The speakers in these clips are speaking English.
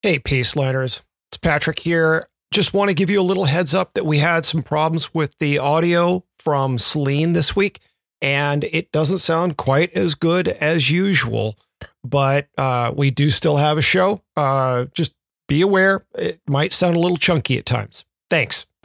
Hey, Paceliners. It's Patrick here. Just want to give you a little heads up that we had some problems with the audio from Selene this week, and it doesn't sound quite as good as usual, but uh, we do still have a show. Uh, just be aware, it might sound a little chunky at times. Thanks.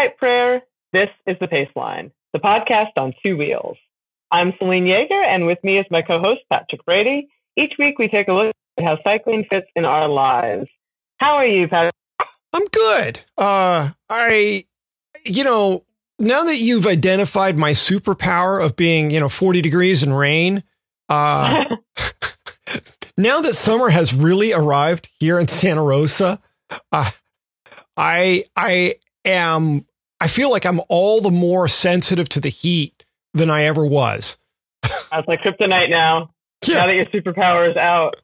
Kite Prayer, this is The Pace Line, the podcast on two wheels. I'm Selene Yeager, and with me is my co-host, Patrick Brady. Each week we take a look at how cycling fits in our lives. How are you, Patrick? I'm good. Uh, I, you know, now that you've identified my superpower of being, you know, 40 degrees and rain, uh, now that summer has really arrived here in Santa Rosa, uh, I, I am, I feel like I'm all the more sensitive to the heat than I ever was. That's like kryptonite now. Now that your superpower is out.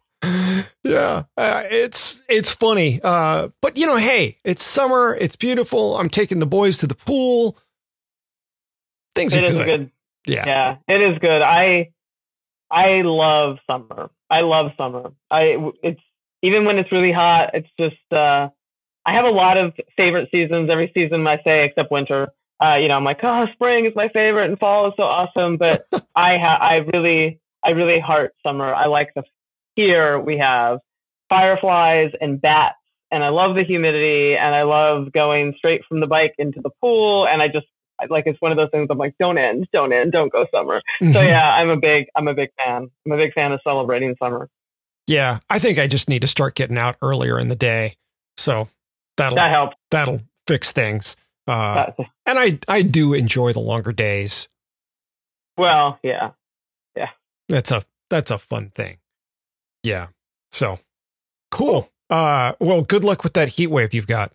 yeah, uh, it's it's funny, uh, but you know, hey, it's summer, it's beautiful. I'm taking the boys to the pool. Things It are is good. good. Yeah. Yeah, it is good. I I love summer. I love summer. I it's even when it's really hot. It's just uh, I have a lot of favorite seasons. Every season I say except winter. Uh, you know, I'm like, oh, spring is my favorite and fall is so awesome. But I ha- I really I really heart summer. I like the here we have fireflies and bats, and I love the humidity, and I love going straight from the bike into the pool, and I just I- like it's one of those things. I'm like, don't end, don't end, don't go summer. So Mhm. yeah, I'm a big I'm a big fan. I'm a big fan of celebrating summer. Yeah, I think I just need to start getting out earlier in the day. So that'll That helps. that'll fix things. Uh, and I I do enjoy the longer days. well, yeah, yeah. That's a that's a fun thing. Yeah. So cool. Uh well, good luck with that heat wave you've got.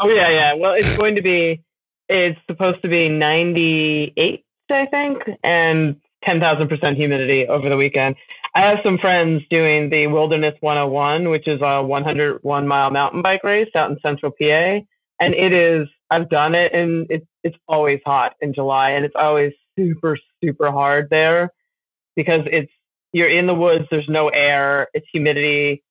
Oh yeah, yeah. Well, it's going to be. It's supposed to be 98, I think, and 10,000% humidity over the weekend. I have some friends doing the Wilderness 101, which is a 101 mile mountain bike race out in central PA. And it is, I've done it and it's, it's always hot in July and it's always super, super hard there because it's, you're in the woods, there's no air, it's humidity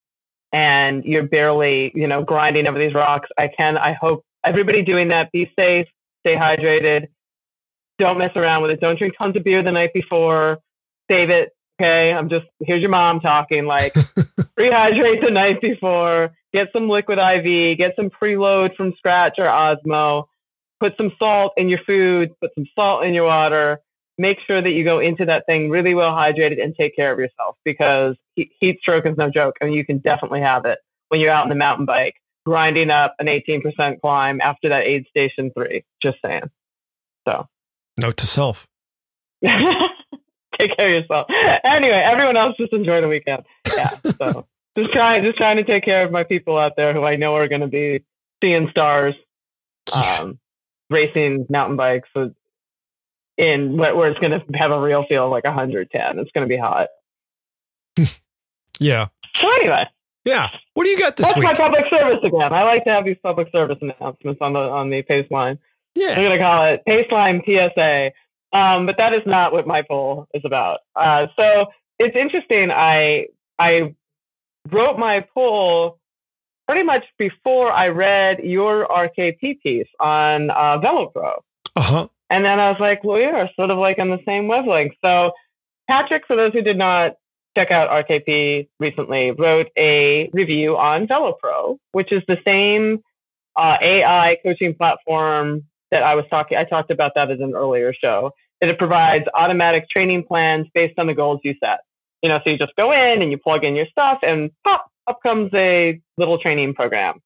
and you're barely, you know, grinding over these rocks. I can, I hope everybody doing that, be safe, stay hydrated. Don't mess around with it. Don't drink tons of beer the night before. Save it. Okay. I'm just, here's your mom talking like rehydrate the night before, get some liquid IV, get some preload from Scratch or Osmo, put some salt in your food, put some salt in your water. Make sure that you go into that thing really well hydrated and take care of yourself because heat stroke is no joke. I mean, you can definitely have it when you're out on the mountain bike, grinding up an 18% climb after that aid station three. Just saying. So Note to self. take care of yourself. Anyway, everyone else just enjoy the weekend. Yeah. So just trying, just trying to take care of my people out there who I know are going to be seeing stars, um, racing mountain bikes in where, where it's going to have a real feel of like 110. It's going to be hot. Yeah. So anyway, Yeah. What do you got this that's week? my public service again. I like to have these public service announcements on the on the pace line. I'm Yeah. going to call it Paceline PSA. Um, but that is not what my poll is about. Uh, so it's interesting. I I wrote my poll pretty much before I read your RKP piece on uh, VeloPro. Uh-huh. And then I was like, well, we are sort of like on the same wavelength. So Patrick, for those who did not check out RKP recently, wrote a review on VeloPro, which is the same uh, AI coaching platform that I was talking. I talked about that in an earlier show. That it provides automatic training plans based on the goals you set. You know, so you just go in and you plug in your stuff, and pop up comes a little training program.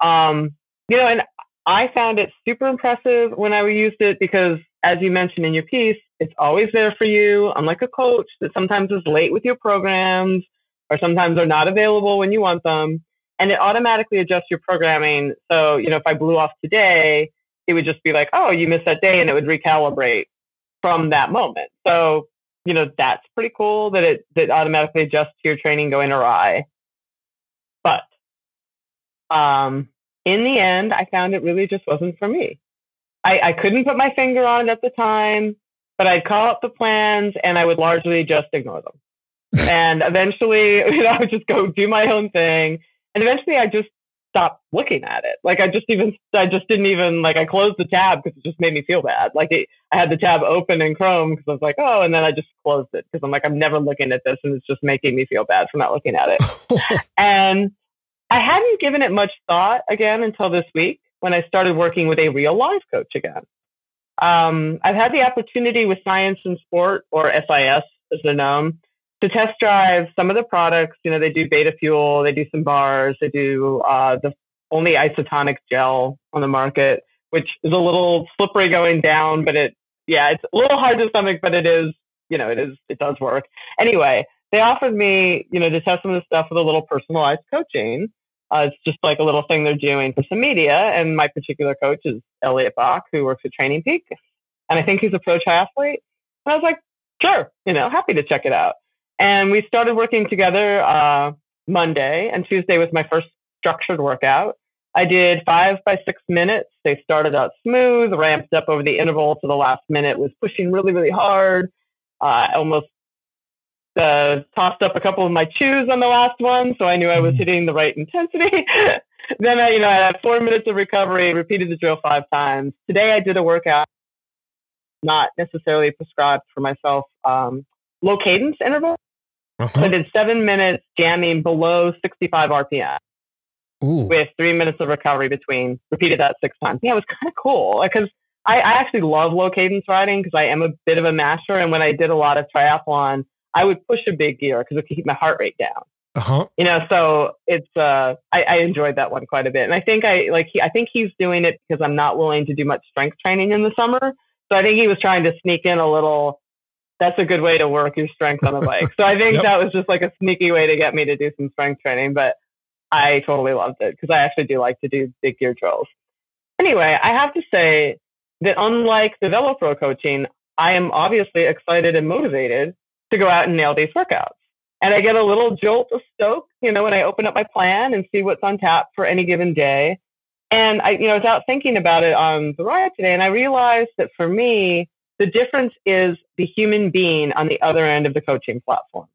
Um, you know, and I found it super impressive when I used it because as you mentioned in your piece, it's always there for you, unlike a coach that sometimes is late with your programs or sometimes they're not available when you want them. And it automatically adjusts your programming. So, you know, if I blew off today, it would just be like, oh, you missed that day and it would recalibrate from that moment. So, you know, that's pretty cool that it that automatically adjusts to your training going awry. But um, in the end, I found it really just wasn't for me. I, I couldn't put my finger on it at the time, but I'd call up the plans and I would largely just ignore them. and eventually, you know, I would just go do my own thing. And eventually I just stopped looking at it. Like I just even, I just didn't even, like I closed the tab because it just made me feel bad. Like it, I had the tab open in Chrome because I was like, oh, and then I just closed it because I'm like, I'm never looking at this and it's just making me feel bad for not looking at it. and I hadn't given it much thought again until this week when I started working with a real life coach again. Um, I've had the opportunity with Science in Sport, or SIS as they're known, to test drive some of the products. You know, they do beta fuel, they do some bars, they do uh, the only isotonic gel on the market, which is a little slippery going down, but it, yeah, it's a little hard to stomach, but it is, you know, it is, it does work. Anyway, they offered me, you know, to test some of the stuff with a little personalized coaching. Uh, it's just like a little thing they're doing for some media. And my particular coach is Elliot Bach, who works at Training Peak. And I think he's a pro triathlete. And I was like, sure, you know, happy to check it out. And we started working together uh, Monday, and Tuesday was my first structured workout. I did five by six minutes. They started out smooth, ramped up over the interval to the last minute, was pushing really, really hard. Uh, almost uh, tossed up a couple of my chews on the last one, so I knew I was mm. hitting the right intensity. then I, you know, I had four minutes of recovery, repeated the drill five times. Today I did a workout, not necessarily prescribed for myself, um, low cadence interval. Uh-huh. So I did seven minutes jamming below 65 RPM. Ooh. With three minutes of recovery between, repeated that six times. Yeah, it was kind of cool because I, I actually love low cadence riding because I am a bit of a master. And when I did a lot of triathlon, I would push a big gear because it could keep my heart rate down. Uh-huh. You know, so it's uh, I, I enjoyed that one quite a bit, and I think I like he, I think he's doing it because I'm not willing to do much strength training in the summer. So I think he was trying to sneak in a little. That's a good way to work your strength on a bike. So I think yep. that was just like a sneaky way to get me to do some strength training. But I totally loved it because I actually do like to do big gear drills. Anyway, I have to say that unlike the VeloPro coaching, I am obviously excited and motivated to go out and nail these workouts. And I get a little jolt of stoke, you know, when I open up my plan and see what's on tap for any given day. And I, you know, without thinking about it on the ride today, and I realized that for me, the difference is the human being on the other end of the coaching platform.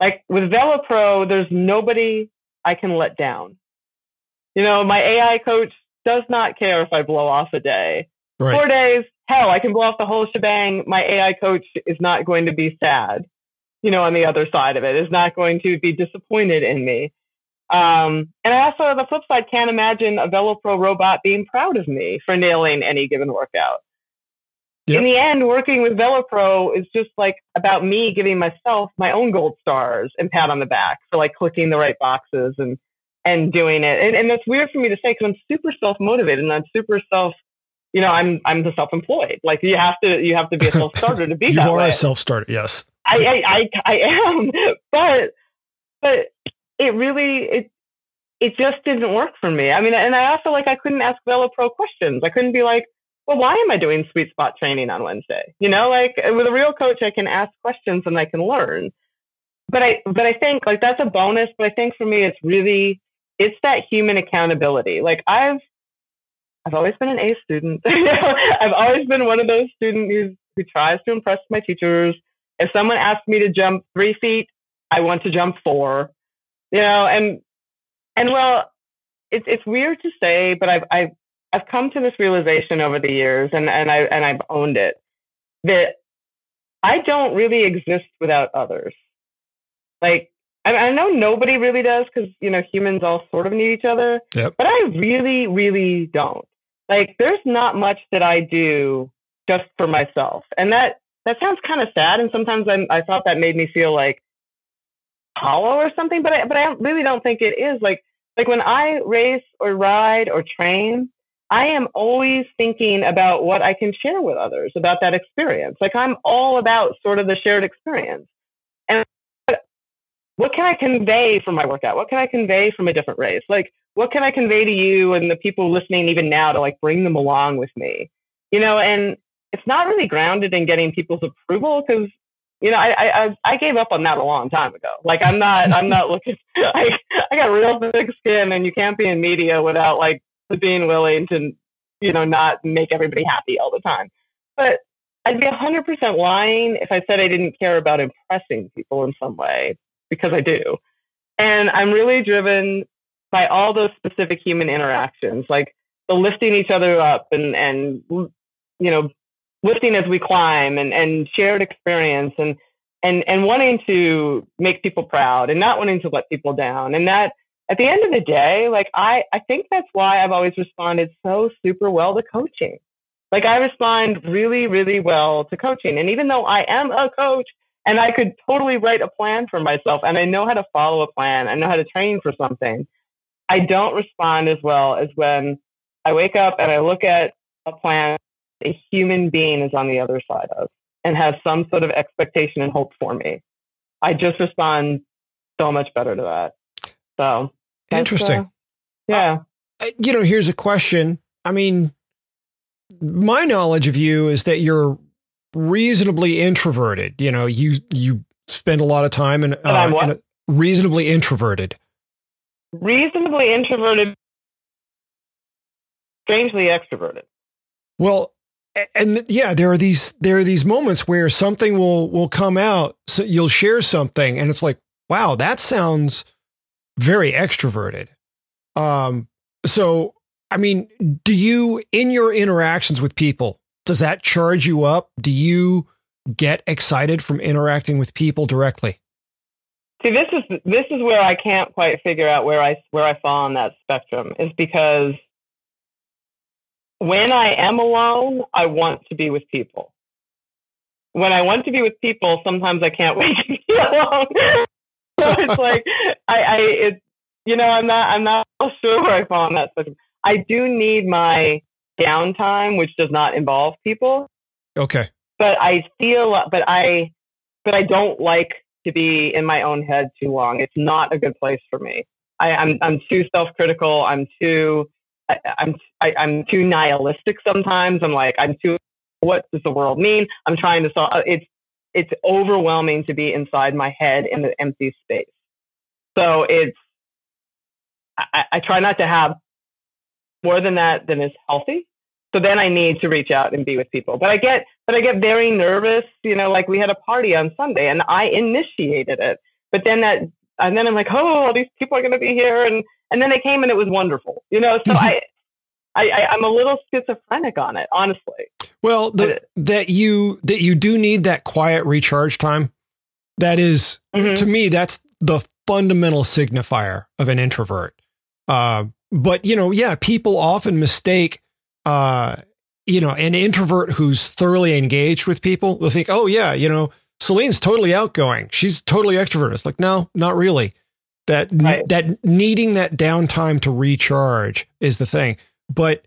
Like with VeloPro, there's nobody I can let down. You know, my AI coach does not care if I blow off a day. Right. Four days, hell, I can blow off the whole shebang. My AI coach is not going to be sad, you know, on the other side of it, is not going to be disappointed in me. Um, and I also, on the flip side, can't imagine a VeloPro robot being proud of me for nailing any given workout. Yep. In the end, working with VeloPro is just like about me giving myself my own gold stars and pat on the back for like clicking the right boxes and and doing it. And, and that's weird for me to say because I'm super self motivated and I'm super self you know, I'm I'm the self-employed. Like you have to you have to be a self-starter to be that. you are way. a self-starter, yes. I, I, I I am, but but it really it it just didn't work for me. I mean, and I also like I couldn't ask VeloPro questions. I couldn't be like, well, why am I doing sweet spot training on Wednesday? You know, like with a real coach, I can ask questions and I can learn. But I but I think like that's a bonus. But I think for me, it's really it's that human accountability. Like I've I've always been an A student. I've always been one of those students who, who tries to impress my teachers. If someone asks me to jump three feet, I want to jump four. You know, and and well, it's it's weird to say, but I've I've I've come to this realization over the years, and and I and I've owned it that I don't really exist without others. Like I, I know nobody really does because you know humans all sort of need each other, yep. but I really, really don't like there's not much that I do just for myself. And that that sounds kind of sad and sometimes I'm, I thought that made me feel like hollow or something, but I, but I really don't think it is like like when I race or ride or train, I am always thinking about what I can share with others about that experience. Like I'm all about sort of the shared experience. And what can I convey from my workout? What can I convey from a different race? Like what can I convey to you and the people listening even now to like bring them along with me? You know, and it's not really grounded in getting people's approval because you know, I, I I gave up on that a long time ago. Like I'm not I'm not looking. I I got real thick skin, and you can't be in media without like being willing to, you know, not make everybody happy all the time. But I'd be 100% lying if I said I didn't care about impressing people in some way because I do. And I'm really driven by all those specific human interactions, like the lifting each other up and, and, you know, lifting as we climb and, and shared experience and, and, and wanting to make people proud and not wanting to let people down. And that at the end of the day, like I, I think that's why I've always responded so super well to coaching. Like I respond really, really well to coaching. And even though I am a coach and I could totally write a plan for myself and I know how to follow a plan, I know how to train for something, I don't respond as well as when I wake up and I look at a plan a human being is on the other side of and has some sort of expectation and hope for me. I just respond so much better to that. So interesting. Uh, yeah. Uh, you know, here's a question. I mean, my knowledge of you is that you're reasonably introverted. You know, you you spend a lot of time in, uh, in a, reasonably introverted. Reasonably introverted, strangely extroverted. Well, and yeah, there are these there are these moments where something will will come out. So you'll share something, and it's like, wow, that sounds very extroverted. Um, so I mean, do you in your interactions with people, does that charge you up? Do you get excited from interacting with people directly? See, this is this is where I can't quite figure out where I where I fall on that spectrum. Is because when I am alone, I want to be with people. When I want to be with people, sometimes I can't wait to be alone. so it's like I, I it's you know, I'm not I'm not sure where I fall on that spectrum. I do need my downtime, which does not involve people. Okay. But I feel but I but I don't like to be in my own head too long. It's not a good place for me. I, I'm I'm too self critical. I'm too I, I'm I, am i am too nihilistic sometimes. I'm like I'm too. What does the world mean? I'm trying to solve. It's it's overwhelming to be inside my head in the empty space. So it's I, I try not to have more than that than is healthy. So then I need to reach out and be with people. But I get but I get very nervous, you know, like we had a party on Sunday and I initiated it. But then that and then I'm like, oh, all these people are gonna be here and and then they came and it was wonderful. You know, so I I, I, am a little schizophrenic on it, honestly. Well, the, that you that you do need that quiet recharge time. That is, mm-hmm. to me, that's the fundamental signifier of an introvert. Uh, but you know, yeah, people often mistake, uh, you know, an introvert who's thoroughly engaged with people. They'll think, oh yeah, you know, Selene's totally outgoing. She's totally extroverted. It's like, no, not really. That right. that needing that downtime to recharge is the thing. But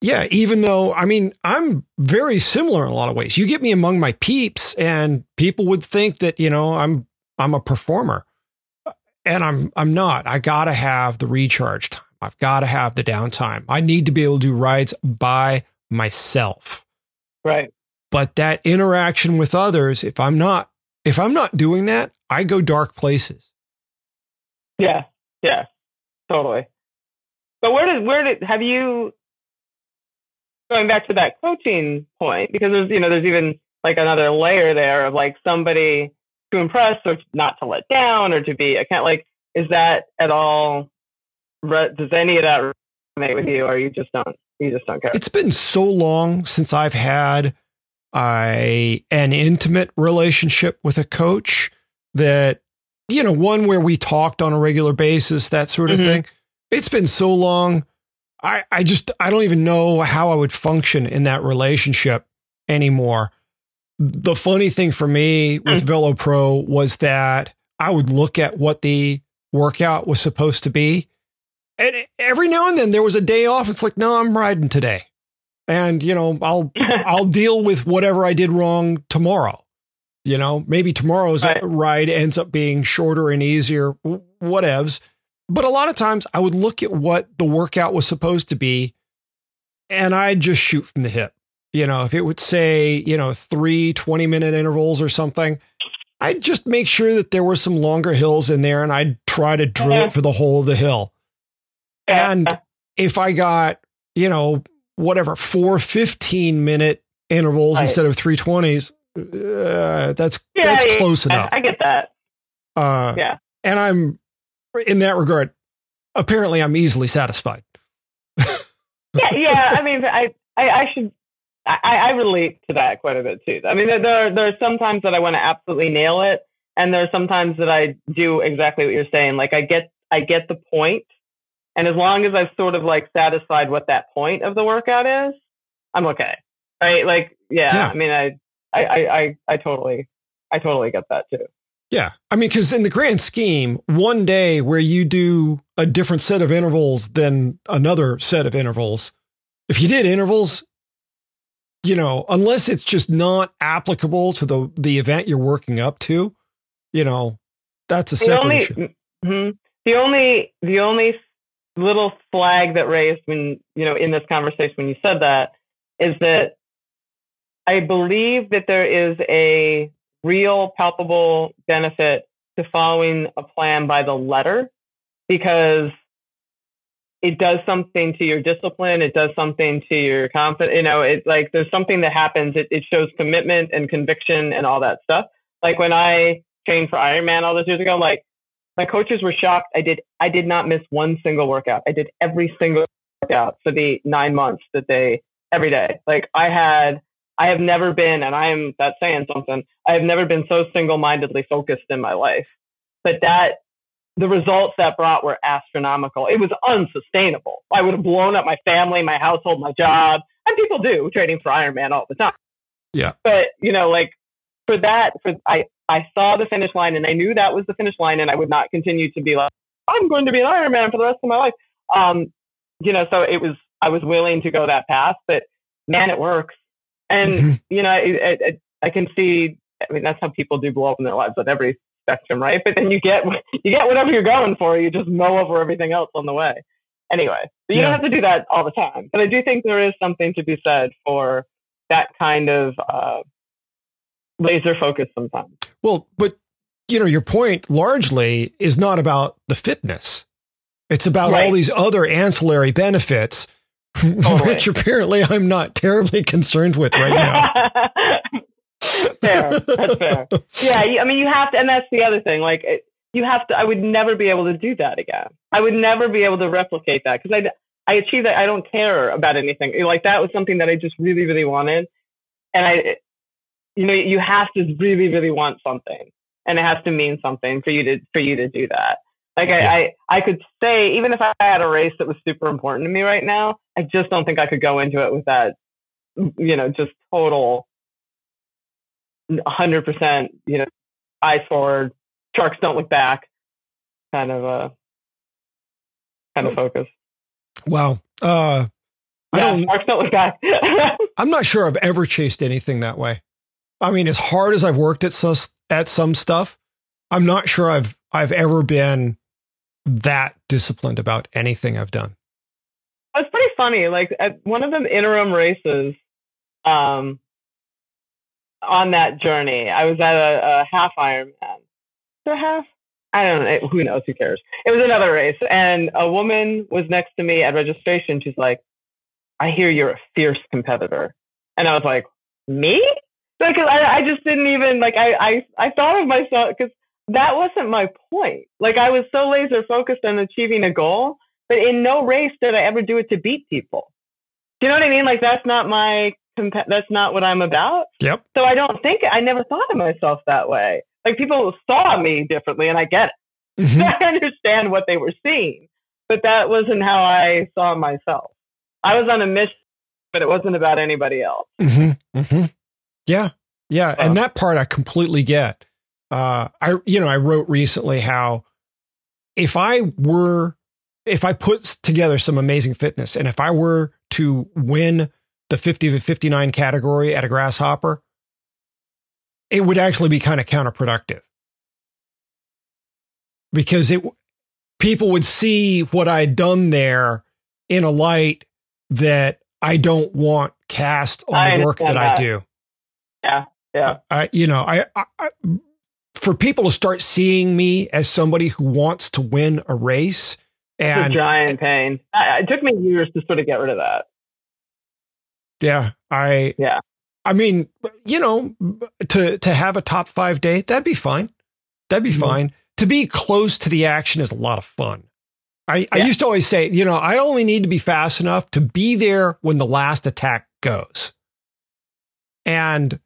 yeah, even though I mean I'm very similar in a lot of ways. You get me among my peeps, and people would think that you know I'm I'm a performer, and I'm I'm not. I gotta have the recharge time. I've got to have the downtime. I need to be able to do rides by myself. Right. But that interaction with others, if I'm not if I'm not doing that, I go dark places. Yeah. Yeah. Totally. But where did where did have you going back to that coaching point because there's you know there's even like another layer there of like somebody to impress or not to let down or to be I can't like is that at all does any of that resonate with you or you just don't you just don't care it's been so long since i've had I an intimate relationship with a coach that you know one where we talked on a regular basis that sort of mm-hmm. thing it's been so long. I, I just, I don't even know how I would function in that relationship anymore. The funny thing for me with mm. VeloPro was that I would look at what the workout was supposed to be and every now and then there was a day off. It's like, no, I'm riding today. And, you know, I'll, I'll deal with whatever I did wrong tomorrow. You know, maybe tomorrow's right. ride ends up being shorter and easier, whatevs. But a lot of times I would look at what the workout was supposed to be and I'd just shoot from the hip. You know, if it would say, you know, three 20 minute intervals or something, I'd just make sure that there were some longer hills in there and I'd try to drill it for the whole of the hill. And if I got, you know, whatever, four 15 minute intervals right. instead of 320s, uh, that's yeah, that's yeah, close enough. I, get that. Uh, yeah, and I'm in that regard. Apparently, I'm easily satisfied. yeah, yeah. I mean, I, I, I should. I, I, relate to that quite a bit too. I mean, there there, there are some times that I want to absolutely nail it, and there are some times that I do exactly what you're saying. Like I get I get the point, and as long as I've sort of like satisfied what that point of the workout is, I'm okay. Right? Like, yeah. yeah. I mean, I I, I, I, totally, I totally get that too. Yeah. I mean, because in the grand scheme, one day where you do a different set of intervals than another set of intervals, if you did intervals, you know, unless it's just not applicable to the, the event you're working up to, you know, that's a the separate only, issue. Mm-hmm. The only, the only little flag that raised when, you know, in this conversation when you said that is that I believe that there is a real palpable benefit to following a plan by the letter because it does something to your discipline. It does something to your confidence. You know, it's like there's something that happens. It, it shows commitment and conviction and all that stuff. Like when I trained for Ironman all those years ago, like my coaches were shocked. I did, I did not miss one single workout. I did every single workout for the nine months that they, every day. Like I had I have never been, and I am that's saying something. I have never been so single-mindedly focused in my life. But that the results that brought were astronomical. It was unsustainable. I would have blown up my family, my household, my job, and people do training for Ironman all the time. Yeah. But you know, like for that, for I I saw the finish line and I knew that was the finish line, and I would not continue to be like I'm going to be an Ironman for the rest of my life. Um, you know, so it was I was willing to go that path, but man, it works. And, mm-hmm. you know, I, I, I, can see, I mean, that's how people do blow up in their lives on every spectrum, right? But then you get, you get whatever you're going for. You just mow over everything else on the way. Anyway, you yeah. don't have to do that all the time. But I do think there is something to be said for that kind of uh, laser focus sometimes. Well, but, you know, your point largely is not about the fitness. It's about right. all these other ancillary benefits Totally. which apparently I'm not terribly concerned with right now. fair. That's fair. Yeah. I mean, you have to, and that's the other thing. Like, it, you have to, I would never be able to do that again. I would never be able to replicate that because I, I achieved that. I don't care about anything. Like, that was something that I just really, really wanted. And I, you know, you have to really, really want something and it has to mean something for you to, for you to do that. Like I, I, I could say, even if I had a race that was super important to me right now, I just don't think I could go into it with that, you know, just total 100%, you know, eyes forward, sharks don't look back kind of a uh, kind of focus. Wow. Uh, I don't, sharks don't look back. I'm not sure I've ever chased anything that way. I mean, as hard as I've worked at some, at some stuff, I'm not sure I've, I've ever been that disciplined about anything I've done. It's pretty funny. Like at one of them interim races, um, on that journey, I was at a, a half Ironman. So half? I don't know. Who knows? Who cares? It was another race, and a woman was next to me at registration. She's like, "I hear you're a fierce competitor," and I was like, "Me?" Because I, I just didn't even like. I I, I thought of myself because that wasn't my point. Like I was so laser focused on achieving a goal, but in no race did I ever do it to beat people. Do you know what I mean? Like that's not my that's not what I'm about. Yep. So I don't think I never thought of myself that way. Like people saw me differently, and I get it. Mm-hmm. I understand what they were seeing, but that wasn't how I saw myself. I was on a mission, but it wasn't about anybody else. Mm-hmm. Mm-hmm. Yeah, yeah, uh, and that part I completely get uh, I, you know, I wrote recently how if I were if I put together some amazing fitness and if I were to win the 50 to 59 category at a grasshopper, it would actually be kind of counterproductive because it people would see what I'd done there in a light that I don't want cast on I the work that, understand I do. Yeah. Yeah. I, you know, I, I, I, for people to start seeing me as somebody who wants to win a race It's a and giant pain. It took me years to sort of get rid of that. yeah, I, Yeah. I mean, you know, to, to have a top five day, that'd be fine. That'd be Mhm. fine. To be close to the action is a lot of fun. I, I used to always say, you know, I only need to be fast enough to be there when the last attack goes. And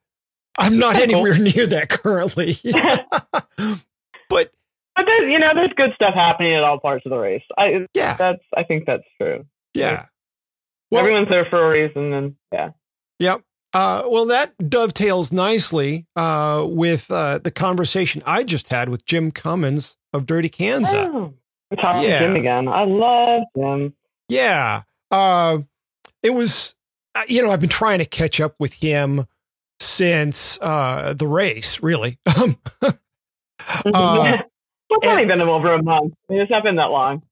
I'm not anywhere near that currently. but But there's, you know, there's good stuff happening at all parts of the race. I yeah, that's I think that's true. yeah. Well, Everyone's there for a reason, and yeah. Yep. Uh, well, that dovetails nicely uh, with uh, the conversation I just had with Jim Cummins of Dirty Kanza. Oh, talking Yeah. to Jim again. I love Jim. Yeah. Uh, it was, uh, you know, I've been trying to catch up with him since uh, the race, really. Um, Uh, it's only been over a month. I mean, It's not been that long.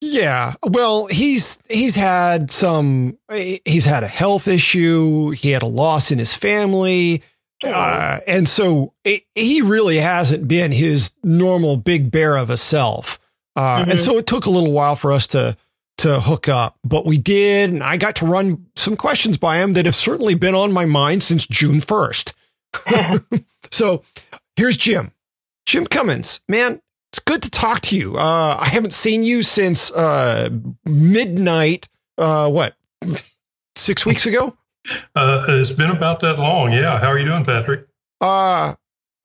yeah. Well, he's he's had some. He's had a health issue. He had a loss in his family. Uh, and so it, he really hasn't been his normal big bear of a self. Uh, And Mhm. so it took a little while for us to to hook up, but we did, and I got to run some questions by him that have certainly been on my mind since June first. So here's Jim, Jim Cummins, man. It's good to talk to you. Uh, I haven't seen you since uh, midnight. Uh, what six weeks ago? Uh, it's been about that long. Yeah. How are you doing, Patrick? Uh,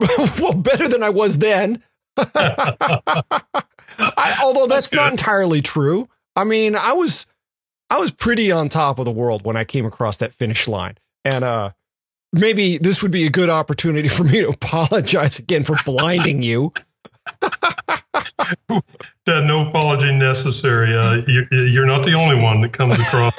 well, better than I was then. I, although that's, That's not entirely true. I mean, I was, I was pretty on top of the world when I came across that finish line, and uh, maybe this would be a good opportunity for me to apologize again for blinding you. No apology necessary. Uh, you, you're not the only one that comes across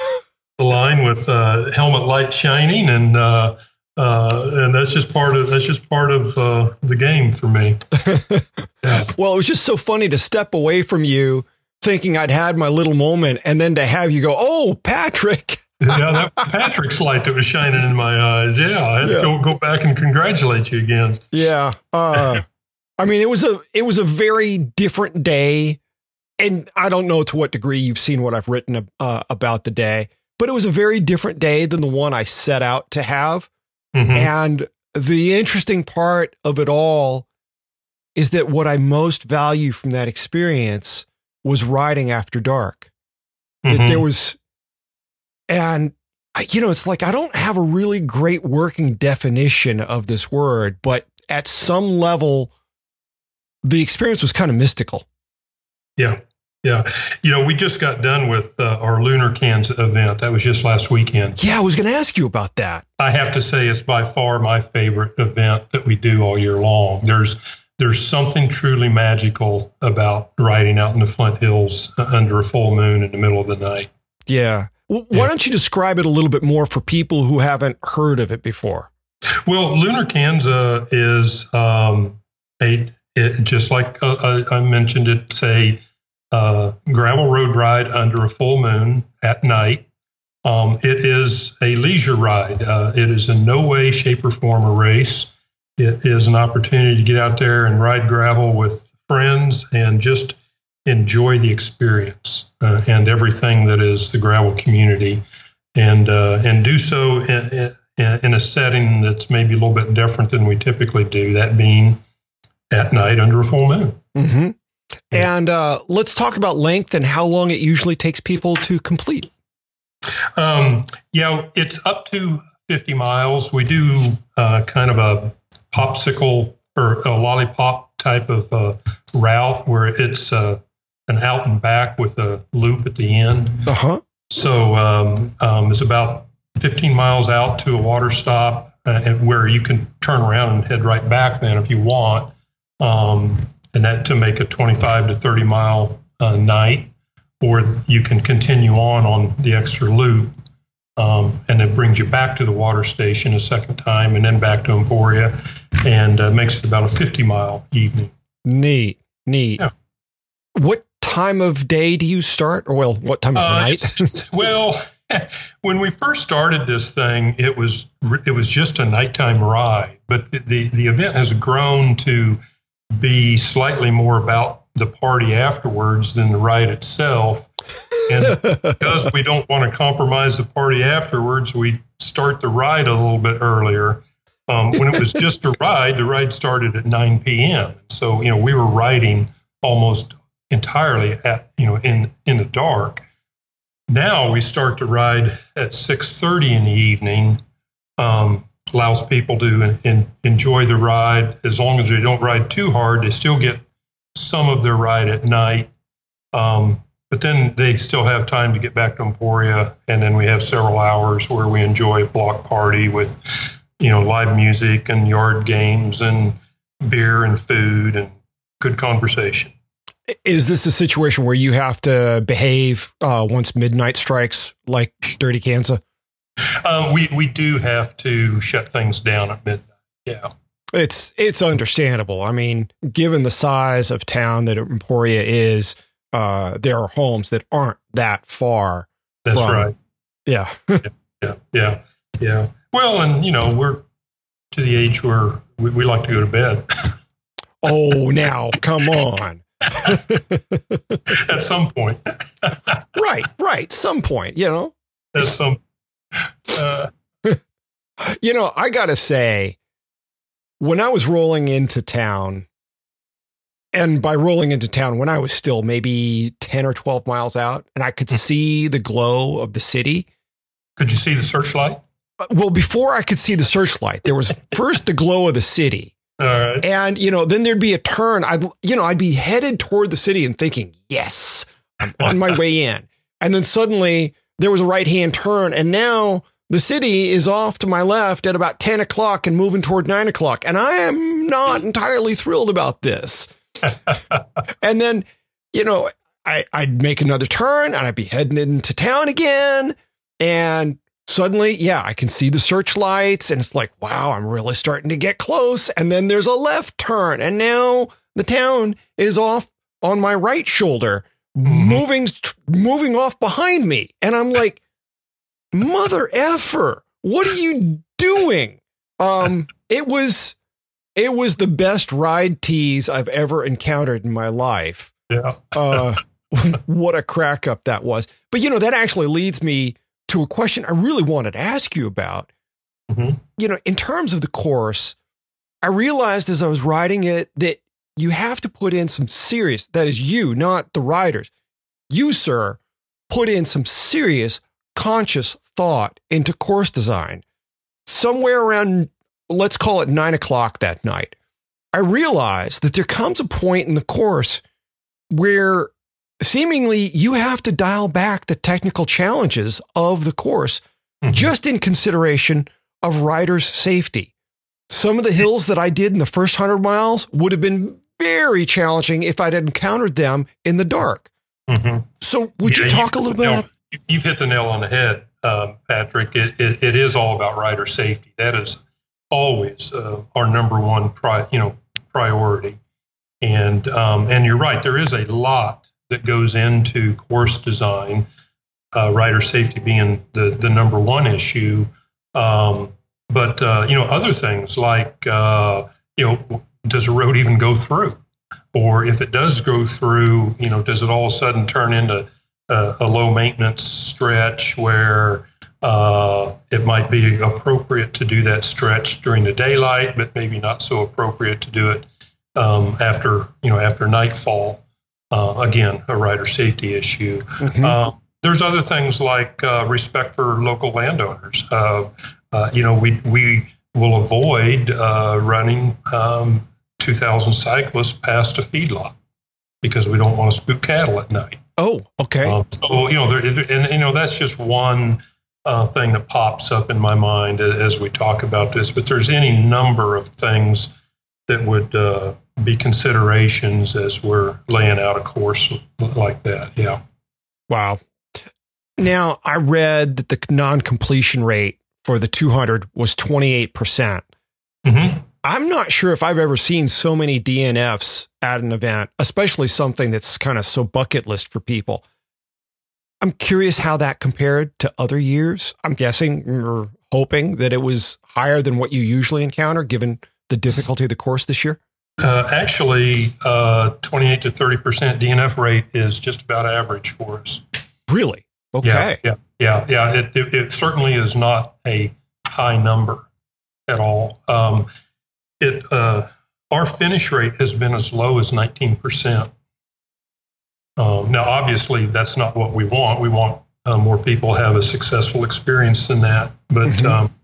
the line with uh, helmet light shining, and uh, uh, and that's just part of that's just part of uh, the game for me. Yeah. Well, it was just so funny to step away from you, thinking I'd had my little moment, and then to have you go, "Oh, Patrick." yeah, that Patrick's light that was shining in my eyes. Yeah, I had Yeah. to go, go back and congratulate you again. Yeah. Uh, I mean, it was a it was a very different day, and I don't know to what degree you've seen what I've written uh, about the day, but it was a very different day than the one I set out to have. Mhm. And the interesting part of it all is that what I most value from that experience was riding after dark. Mhm. there was, and I, you know, it's like I don't have a really great working definition of this word, but at some level, the experience was kind of mystical. Yeah. Yeah. You know, we just got done with uh, our Lunar Kanza event. That was just last weekend. Yeah, I was going to ask you about that. I have to say it's by far my favorite event that we do all year long. There's there's something truly magical about riding out in the Flint Hills uh, under a full moon in the middle of the night. Yeah. W- Why Yeah. don't you describe it a little bit more for people who haven't heard of it before? Well, Lunar Kanza is um, a it, just like uh, I, I mentioned. It's a uh, gravel road ride under a full moon at night. Um, it is a leisure ride. Uh, it is in no way, shape, or form a race. It is an opportunity to get out there and ride gravel with friends and just enjoy the experience uh, and everything that is the gravel community, and uh, and do so in, in, in a setting that's maybe a little bit different than we typically do. That being at night under a full moon. Mm-hmm. And uh, let's talk about length and how long it usually takes people to complete. Um, yeah, it's up to 50 miles. We do uh, kind of a popsicle or a lollipop type of uh, route where it's uh, an out and back with a loop at the end. Uh huh. So um, um, it's about 15 miles out to a water stop, uh, and where you can turn around and head right back then if you want, um, and that to make a 25 to 30 mile uh, night. or you can continue on on the extra loop. Um, and it brings you back to the water station a second time and then back to Emporia and uh, makes it about a 50 mile evening. Neat, neat. Yeah. What time of day do you start? Or, well, what time of Uh, night? it's- it's- well, when we first started this thing, it was it was just a nighttime ride, but the, the, the event has grown to be slightly more about the party afterwards than the ride itself. And because we don't want to compromise the party afterwards, we start the ride a little bit earlier. Um, when it was just a ride, the ride started at 9 p.m. So you know we were riding almost entirely at you know in in the dark. Now we start to ride at 6:30 in the evening. Um, allows people to en- en- enjoy the ride as long as they don't ride too hard. They still get some of their ride at night. Um, but then they still have time to get back to Emporia, and then we have several hours where we enjoy a block party with, you know, live music and yard games and beer and food and good conversation. Is this a situation where you have to behave uh, once midnight strikes, like Dirty Kanza? Um, we we do have to shut things down at midnight. Yeah, It's it's understandable. I mean, given the size of town that Emporia is, uh, there are homes that aren't that far. that's From- right. Yeah. Yeah, yeah, yeah. Well, and you know we're to the age where we, we like to go to bed oh, now come on. at some point. right, right. Some point, you know. At some. Uh, You know, I gotta say, when I was rolling into town, and by rolling into town, when I was still maybe 10 or 12 miles out, and I could see the glow of the city. could you see the searchlight? uh, Well, before I could see the searchlight, there was first the glow of the city. All right. And, you know, then there'd be a turn. I'd, you know, I'd be headed toward the city and thinking, yes, I'm on my way in. And then suddenly there was a right hand turn. And now the city is off to my left at about 10 o'clock and moving toward nine o'clock. And I am not entirely thrilled about this. and then, you know, I, I'd make another turn and I'd be heading into town again. And suddenly, yeah, I can see the searchlights and it's like, wow, I'm really starting to get close. And then there's a left turn. And now the town is off on my right shoulder, mm-hmm. moving, moving off behind me. And I'm like, mother effer, what are you doing? Um, it was, it was the best ride tease I've ever encountered in my life. Yeah. Uh, what a crack up that was. But you know, that actually leads me to a question I really wanted to ask you about. Mhm. You know, in terms of the course, I realized as I was writing it that you have to put in some serious, that is you, not the riders. You, sir, put in some serious conscious thought into course design. Somewhere around, let's call it nine o'clock that night, I realized that there comes a point in the course where seemingly you have to dial back the technical challenges of the course Mhm. just in consideration of riders' safety. Some of the hills that I did in the first 100 miles would have been very challenging if I'd encountered them in the dark. Mhm. So, would Yeah, you talk a you've little bit? nail- You've hit the nail on the head, um, Patrick. It, it, it is all about rider safety. That is always uh, our number one, pri- you know, priority. And um, and you're right. There is a lot that goes into course design. Uh, rider safety being the the number one issue. Um, but uh, you know, other things like uh, you know, does a road even go through? Or if it does go through, you know, does it all of a sudden turn into a, a low maintenance stretch where uh, it might be appropriate to do that stretch during the daylight, but maybe not so appropriate to do it um, after you know after nightfall. Uh, again, a rider safety issue. Mhm. Uh, there's other things like uh, respect for local landowners. Uh, uh, you know, we we will avoid uh, running um, 2,000 cyclists past a feedlot because we don't want to spook cattle at night. oh, okay. Um, so you know, there, and you know that's just one uh, thing that pops up in my mind as we talk about this. But there's any number of things that would uh, be considerations as we're laying out a course like that. Yeah. Wow. Now, I read that the non completion rate for the 200 was 28%. percent Mm-hmm. I'm not sure if I've ever seen so many DNFs at an event, especially something that's kind of so bucket list for people. I'm curious how that compared to other years. I'm guessing or hoping that it was higher than what you usually encounter given the difficulty of the course this year. Uh, actually, uh, 28 to 30 percent DNF rate is just about average for us. Really? Okay. Yeah, yeah, yeah. yeah. It, it, it certainly is not a high number at all. Um, it uh, our finish rate has been as low as 19 percent. Um, now, obviously, that's not what we want. We want uh, more people have a successful experience than that. But Mhm. um,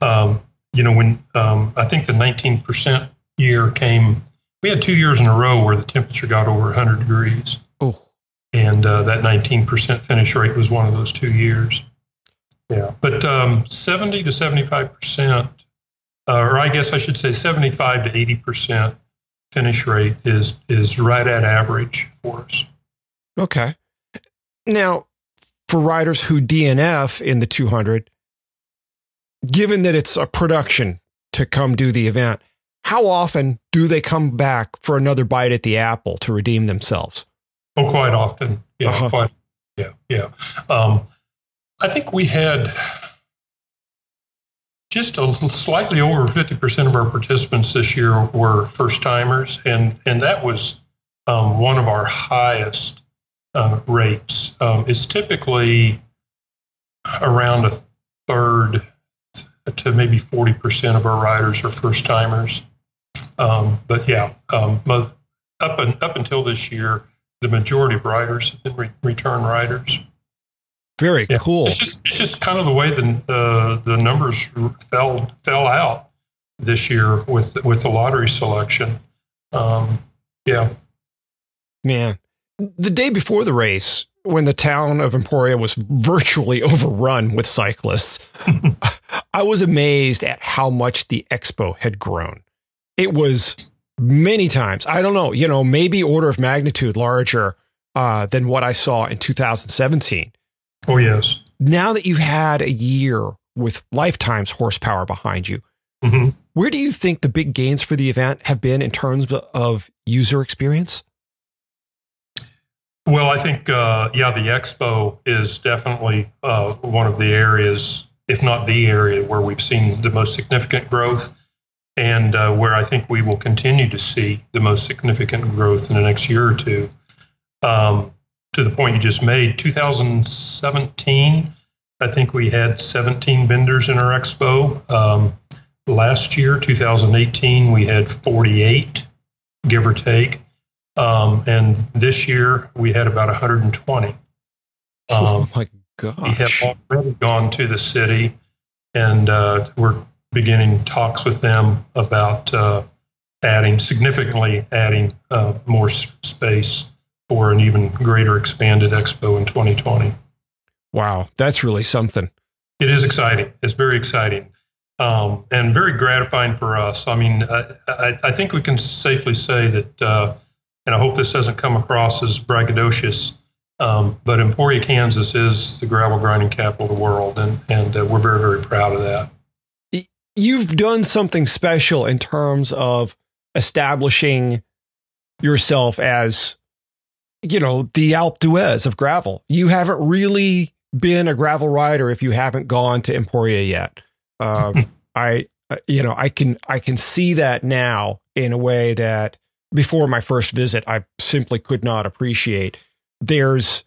um, you know, when um, I think the 19 percent year came, we had two years in a row where the temperature got over 100 degrees, Oh, and uh, that 19 percent finish rate was one of those two years. Yeah, but um, 70 to 75 percent, uh, or I guess I should say 75 to 80 percent finish rate is is right at average for us. okay. Now, for riders who DNF in the 200, given that it's a production to come do the event, how often do they come back for another bite at the apple to redeem themselves? Oh, quite often. Yeah, Uh-huh. quite. Yeah, yeah. Um, I think we had just a slightly over fifty percent of our participants this year were first timers, and and that was um, one of our highest uh, rates. Um, it's typically around a third to maybe forty percent of our riders are first timers. Um, but yeah, um, up and up until this year, the majority of riders have been re- return riders. Very Yeah. cool. It's just it's just kind of the way the the, the numbers fell fell out this year with with the lottery selection. Um, yeah, Man, the day before the race, when the town of Emporia was virtually overrun with cyclists, I was amazed at how much the expo had grown. It was many times, I don't know, you know, maybe order of magnitude larger uh, than what I saw in 2017. Oh yes, Now that you've had a year with lifetimes horsepower behind you, hmm where do you think the big gains for the event have been in terms of user experience? Well, I think uh, yeah, the expo is definitely uh, one of the areas, if not the area, where we've seen the most significant growth, and uh, where I think we will continue to see the most significant growth in the next year or two. Um, to the point you just made, 2017, I think we had 17 vendors in our expo. Um, last year, 2018, we had 48, give or take. Um, and this year we had about 120. oh Um, my we have already gone to the city, and uh, we're beginning talks with them about uh, adding significantly adding uh, more s- space for an even greater expanded expo in 2020. Wow, that's really something. It is exciting. It's very exciting. Um, and very gratifying for us. I mean, I, I, I think we can safely say that, uh, and I hope this doesn't come across as braggadocious, um, but Emporia, Kansas is the gravel grinding capital of the world, and, and uh, we're very, very proud of that. You've done something special in terms of establishing yourself as, you know, the Alpe d'Huez of gravel. You haven't really been a gravel rider if you haven't gone to Emporia yet. Um, I, uh, you know, I can I can see that now in a way that before my first visit I simply could not appreciate. There's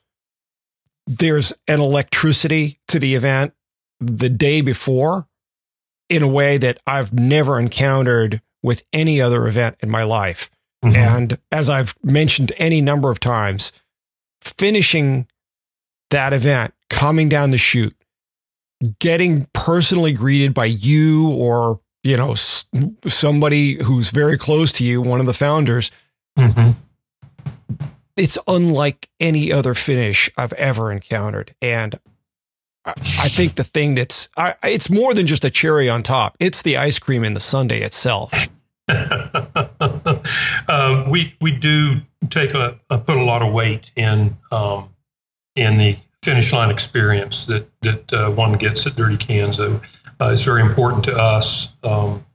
there's an electricity to the event the day before in a way that I've never encountered with any other event in my life. Mhm. And as I've mentioned any number of times, finishing that event, coming down the chute, getting personally greeted by you or, you know, s- somebody who's very close to you, one of the founders, Mhm. it's unlike any other finish I've ever encountered. And I, I think the thing that's, I, it's more than just a cherry on top. It's the ice cream in the sundae itself. um, we we do take a, a put a lot of weight in um, in the finish line experience that that uh, one gets at Dirty Kanza. Uh, it's very important to us, um,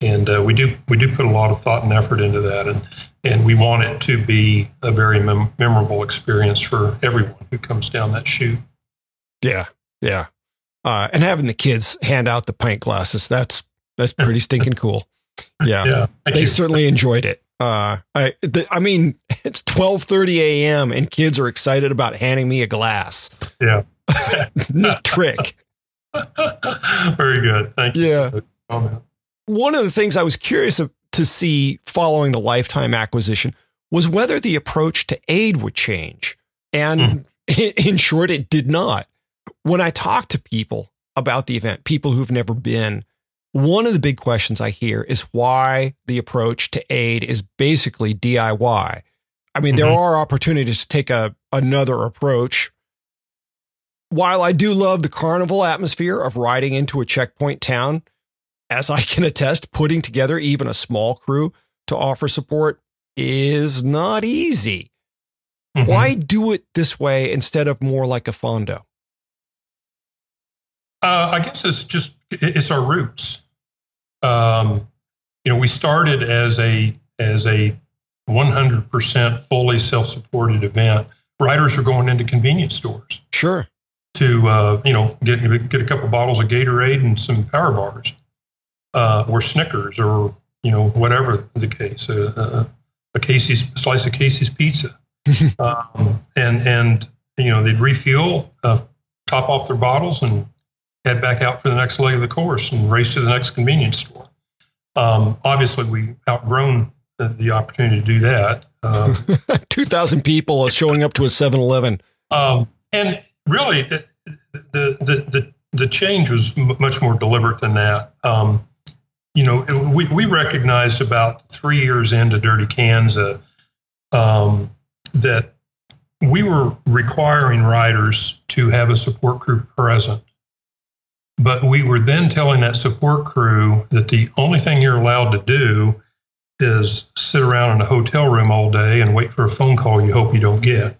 and uh, we do we do put a lot of thought and effort into that, and and we want it to be a very mem- memorable experience for everyone who comes down that chute. Yeah, yeah, uh, and having the kids hand out the pint glasses that's that's pretty stinking cool. Yeah, Yeah, they certainly enjoyed it. Uh, I, the, I mean, it's twelve thirty a.m. and kids are excited about handing me a glass. Yeah. Neat trick. very good. Thank you. Yeah. for the comments. One of the things I was curious to see following the lifetime acquisition was whether the approach to aid would change. And in, in short, it did not. When I talk to people about the event, people who've never been, one of the big questions I hear is why the approach to aid is basically DIY. I mean, there Mhm. are opportunities to take a another approach. While I do love the carnival atmosphere of riding into a checkpoint town, as I can attest, putting together even a small crew to offer support is not easy. Mhm. Why do it this way instead of more like a fondo? Uh, I guess it's just it's our roots. Um, you know, we started as a as a 100% fully self-supported event. Riders are going into convenience stores Sure. to uh, you know get get a couple bottles of Gatorade and some power bars, uh, or Snickers, or you know whatever the case, uh, uh, a Casey's slice of Casey's pizza, um, and and you know they'd refuel, uh, top off their bottles, and head back out for the next leg of the course and race to the next convenience store. Um, obviously, we outgrown the, the opportunity to do that. Um, 2,000 people are showing up to a 7 Eleven. Um, and really, the, the the the the change was m- much more deliberate than that. Um, you know, it- we we recognized about three years into Dirty Kanza um, that we were requiring riders to have a support group present. But we were then telling that support crew that the only thing you're allowed to do is sit around in a hotel room all day and wait for a phone call you hope you don't get.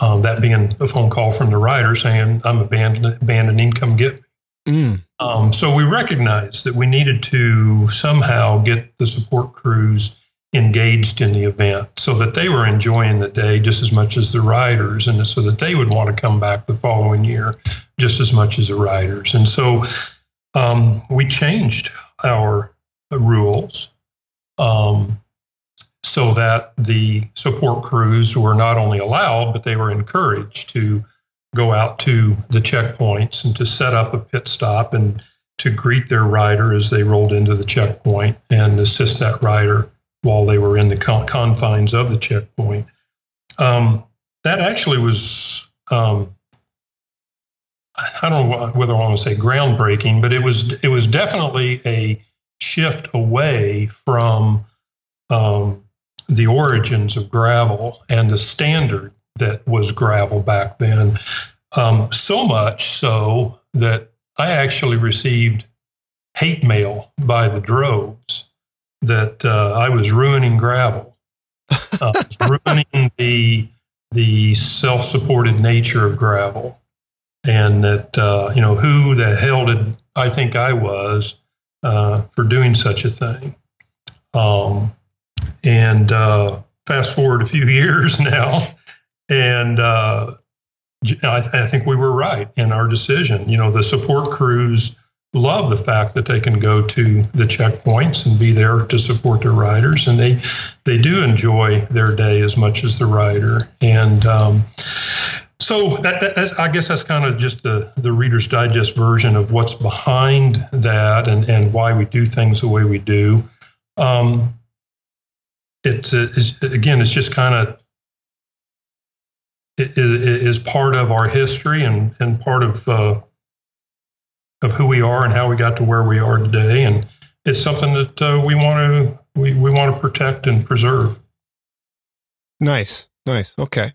Um, that being a phone call from the writer saying, I'm abandoning, abandoning come get me. Mm. Um, so we recognized that we needed to somehow get the support crews engaged in the event so that they were enjoying the day just as much as the riders and so that they would want to come back the following year just as much as the riders. And so um, we changed our rules um, so that the support crews were not only allowed, but they were encouraged to go out to the checkpoints and to set up a pit stop and to greet their rider as they rolled into the checkpoint and assist that rider while they were in the confines of the checkpoint. Um, that actually was, um, I don't know whether I want to say groundbreaking, but it was it was definitely a shift away from um, the origins of gravel and the standard that was gravel back then. Um, so much so that I actually received hate mail by the droves that uh, I was ruining gravel, uh, was ruining the the self-supported nature of gravel, and that uh, you know who the hell did I think I was uh, for doing such a thing. Um, and uh, fast forward a few years now, and uh, I, I think we were right in our decision. You know, the support crews love the fact that they can go to the checkpoints and be there to support their riders, and they they do enjoy their day as much as the rider. And um, so that, that, that's- I guess that's kind of just the the Reader's Digest version of what's behind that and and why we do things the way we do. Um, it is again, it's just kind of it, it is part of our history and and part of uh, of who we are and how we got to where we are today, and it's something that uh, we want to we, we want to protect and preserve. Nice. Nice. Okay.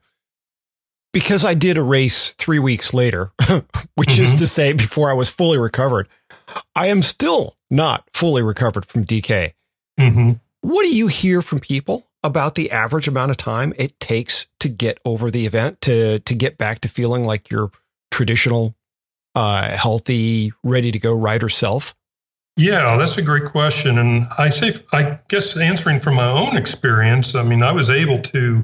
Because I did a race three weeks later, which is Mhm. to say before I was fully recovered, I am still not fully recovered from DK. hmm What do you hear from people about the average amount of time it takes to get over the event to to get back to feeling like your traditional, uh, healthy, ready to go rider self? Yeah, that's a great question. And I say, I guess answering from my own experience, I mean, I was able to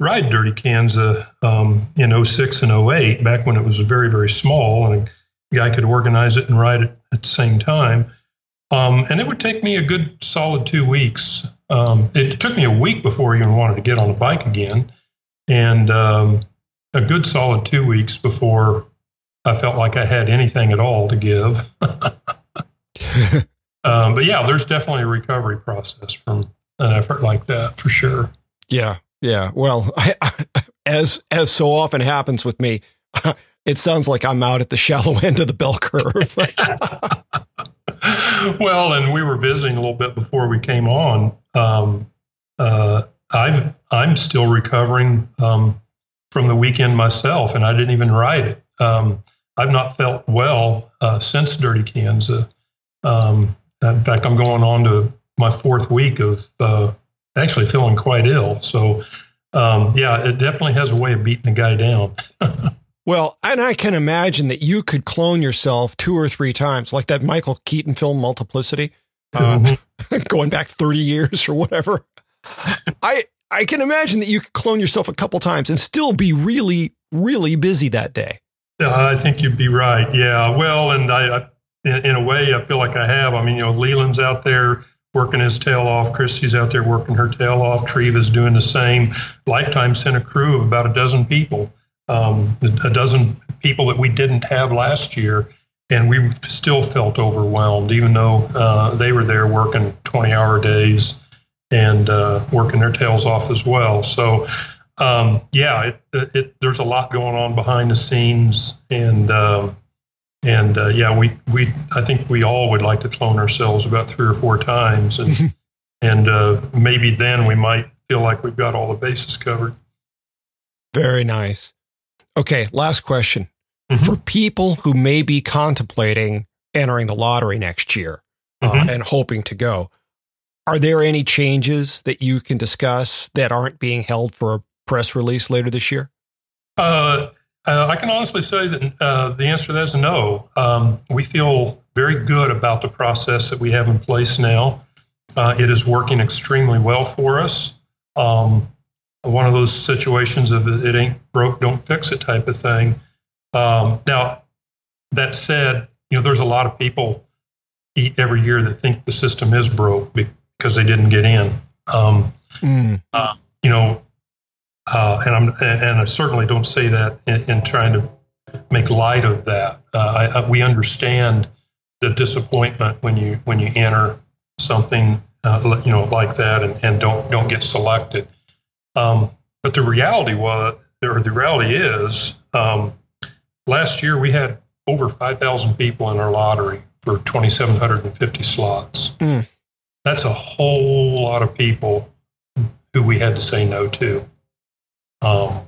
ride Dirty Kanza um, in 06 and 08, back when it was very, very small and a guy could organize it and ride it at the same time. Um, and it would take me a good solid two weeks. Um, it took me a week before I even wanted to get on a bike again. And um, a good solid two weeks before I felt like I had anything at all to give. um, but yeah, there's definitely a recovery process from an effort like that for sure. Yeah, yeah. Well, I, I, as as so often happens with me, it sounds like I'm out at the shallow end of the bell curve. well, and we were visiting a little bit before we came on. Um, uh, I've I'm still recovering um, from the weekend myself, and I didn't even write it. Um, I've not felt well uh, since Dirty Kanza. Um, in fact, I'm going on to my fourth week of uh, actually feeling quite ill. So, um, yeah, it definitely has a way of beating a guy down. well, and I can imagine that you could clone yourself two or three times, like that Michael Keaton film Multiplicity, uh, mm-hmm. going back 30 years or whatever. I I can imagine that you could clone yourself a couple times and still be really, really busy that day. I think you'd be right. Yeah. Well, and I, I in, in, a way, I feel like I have. I mean, you know, LeLan's out there working his tail off. Kristi's out there working her tail off. Treva's doing the same. Lifetime sent a crew of about a dozen people, um, a dozen people that we didn't have last year. And we still felt overwhelmed, even though uh, they were there working 20 hour days and uh, working their tails off as well. So, um, yeah, it, it, there's a lot going on behind the scenes. And, um, and uh, yeah, we we I think we all would like to clone ourselves about three or four times, and and uh, maybe then we might feel like we've got all the bases covered. Very nice. Okay, last question mm-hmm. for people who may be contemplating entering the lottery next year uh, mm-hmm. and hoping to go. Are there any changes that you can discuss that aren't being held for a press release later this year? Uh, uh, I can honestly say that uh, the answer to that is no. Um, we feel very good about the process that we have in place now. Uh, it is working extremely well for us. Um, one of those situations of it ain't broke, don't fix it type of thing. Um, now, that said, you know, there's a lot of people every year that think the system is broke because they didn't get in. Um, mm. uh, you know, uh, and I'm and I certainly don't say that in, in trying to make light of that. Uh, I, I, we understand the disappointment when you when you enter something uh, you know like that and, and don't don't get selected. Um, but the reality was, or the reality is, um, last year we had over 5,000 people in our lottery for 2,750 slots. Mm. That's a whole lot of people who we had to say no to um,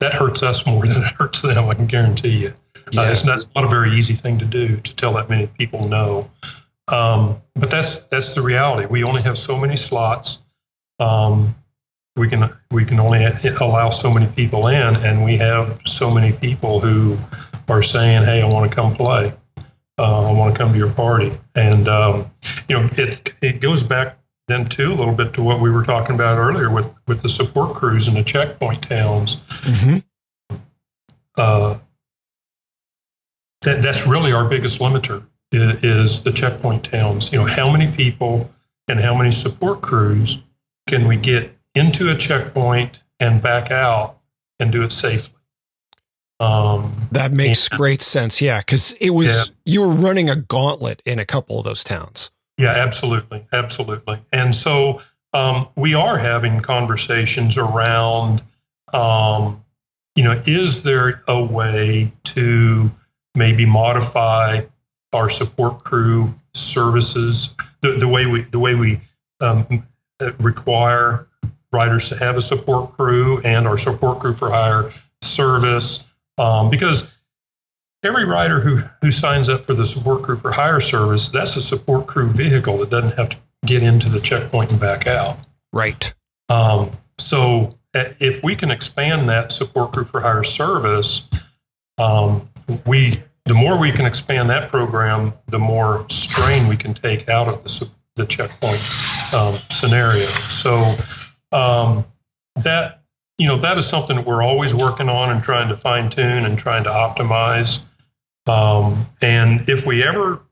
that hurts us more than it hurts them. I can guarantee you. Uh, yeah. Uh, it's, that's not a very easy thing to do to tell that many people no. Um, but that's that's the reality. We only have so many slots. Um, we can we can only allow so many people in, and we have so many people who are saying, "Hey, I want to come play. Uh, I want to come to your party." And um, you know, it it goes back then too a little bit to what we were talking about earlier with with the support crews and the checkpoint towns. Mm-hmm. Uh, that that's really our biggest limiter is, is, the checkpoint towns. You know, how many people and how many support crews can we get into a checkpoint and back out and do it safely? Um, that makes and, great sense. Yeah, because it was yeah. you were running a gauntlet in a couple of those towns. Yeah, absolutely, absolutely. And so um, we are having conversations around, um, you know, is there a way to maybe modify our support crew services the, the way we the way we um, require riders to have a support crew and our support crew for hire service um, because every rider who, who signs up for the support crew for hire service, that's a support crew vehicle that doesn't have to get into the checkpoint and back out. Right. Um, so if we can expand that support group for hire service, um, we the more we can expand that program, the more strain we can take out of the, the checkpoint um, scenario. So um, that you know that is something that we're always working on and trying to fine tune and trying to optimize. Um, and if we ever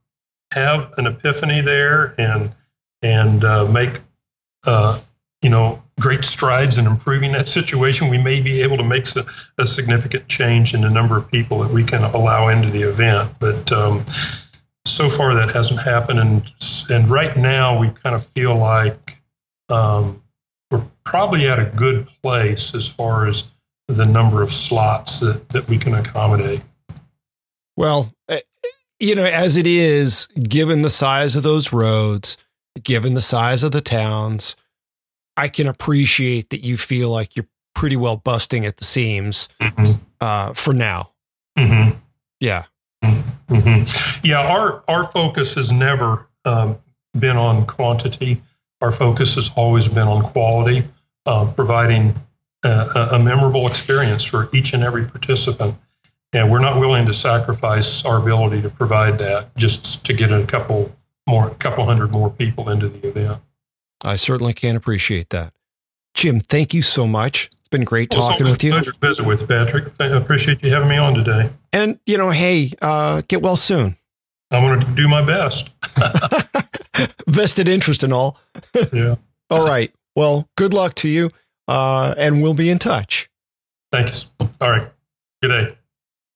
have an epiphany there and and uh, make uh, you know great strides in improving that situation, we may be able to make a, a significant change in the number of people that we can allow into the event. But um, so far, that hasn't happened, and and right now we kind of feel like um, we're probably at a good place as far as the number of slots that, that we can accommodate. Well, eh, you know, as it is, given the size of those roads, given the size of the towns, I can appreciate that you feel like you're pretty well busting at the seams mm-hmm. uh, for now. Mm-hmm. Yeah. Mm-hmm. Yeah. Our, our focus has never um, been on quantity. Our focus has always been on quality, uh, providing a, a memorable experience for each and every participant and we're not willing to sacrifice our ability to provide that just to get a couple more, couple hundred more people into the event. I certainly can appreciate that. Jim, thank you so much. It's been great well, talking with you. Pleasure to visit with Patrick. I appreciate you having me on today. And you know, hey, uh, get well soon. I'm going to do my best. Vested interest and all. yeah. all right. Well, good luck to you, uh, and we'll be in touch. Thanks. All right. Good day.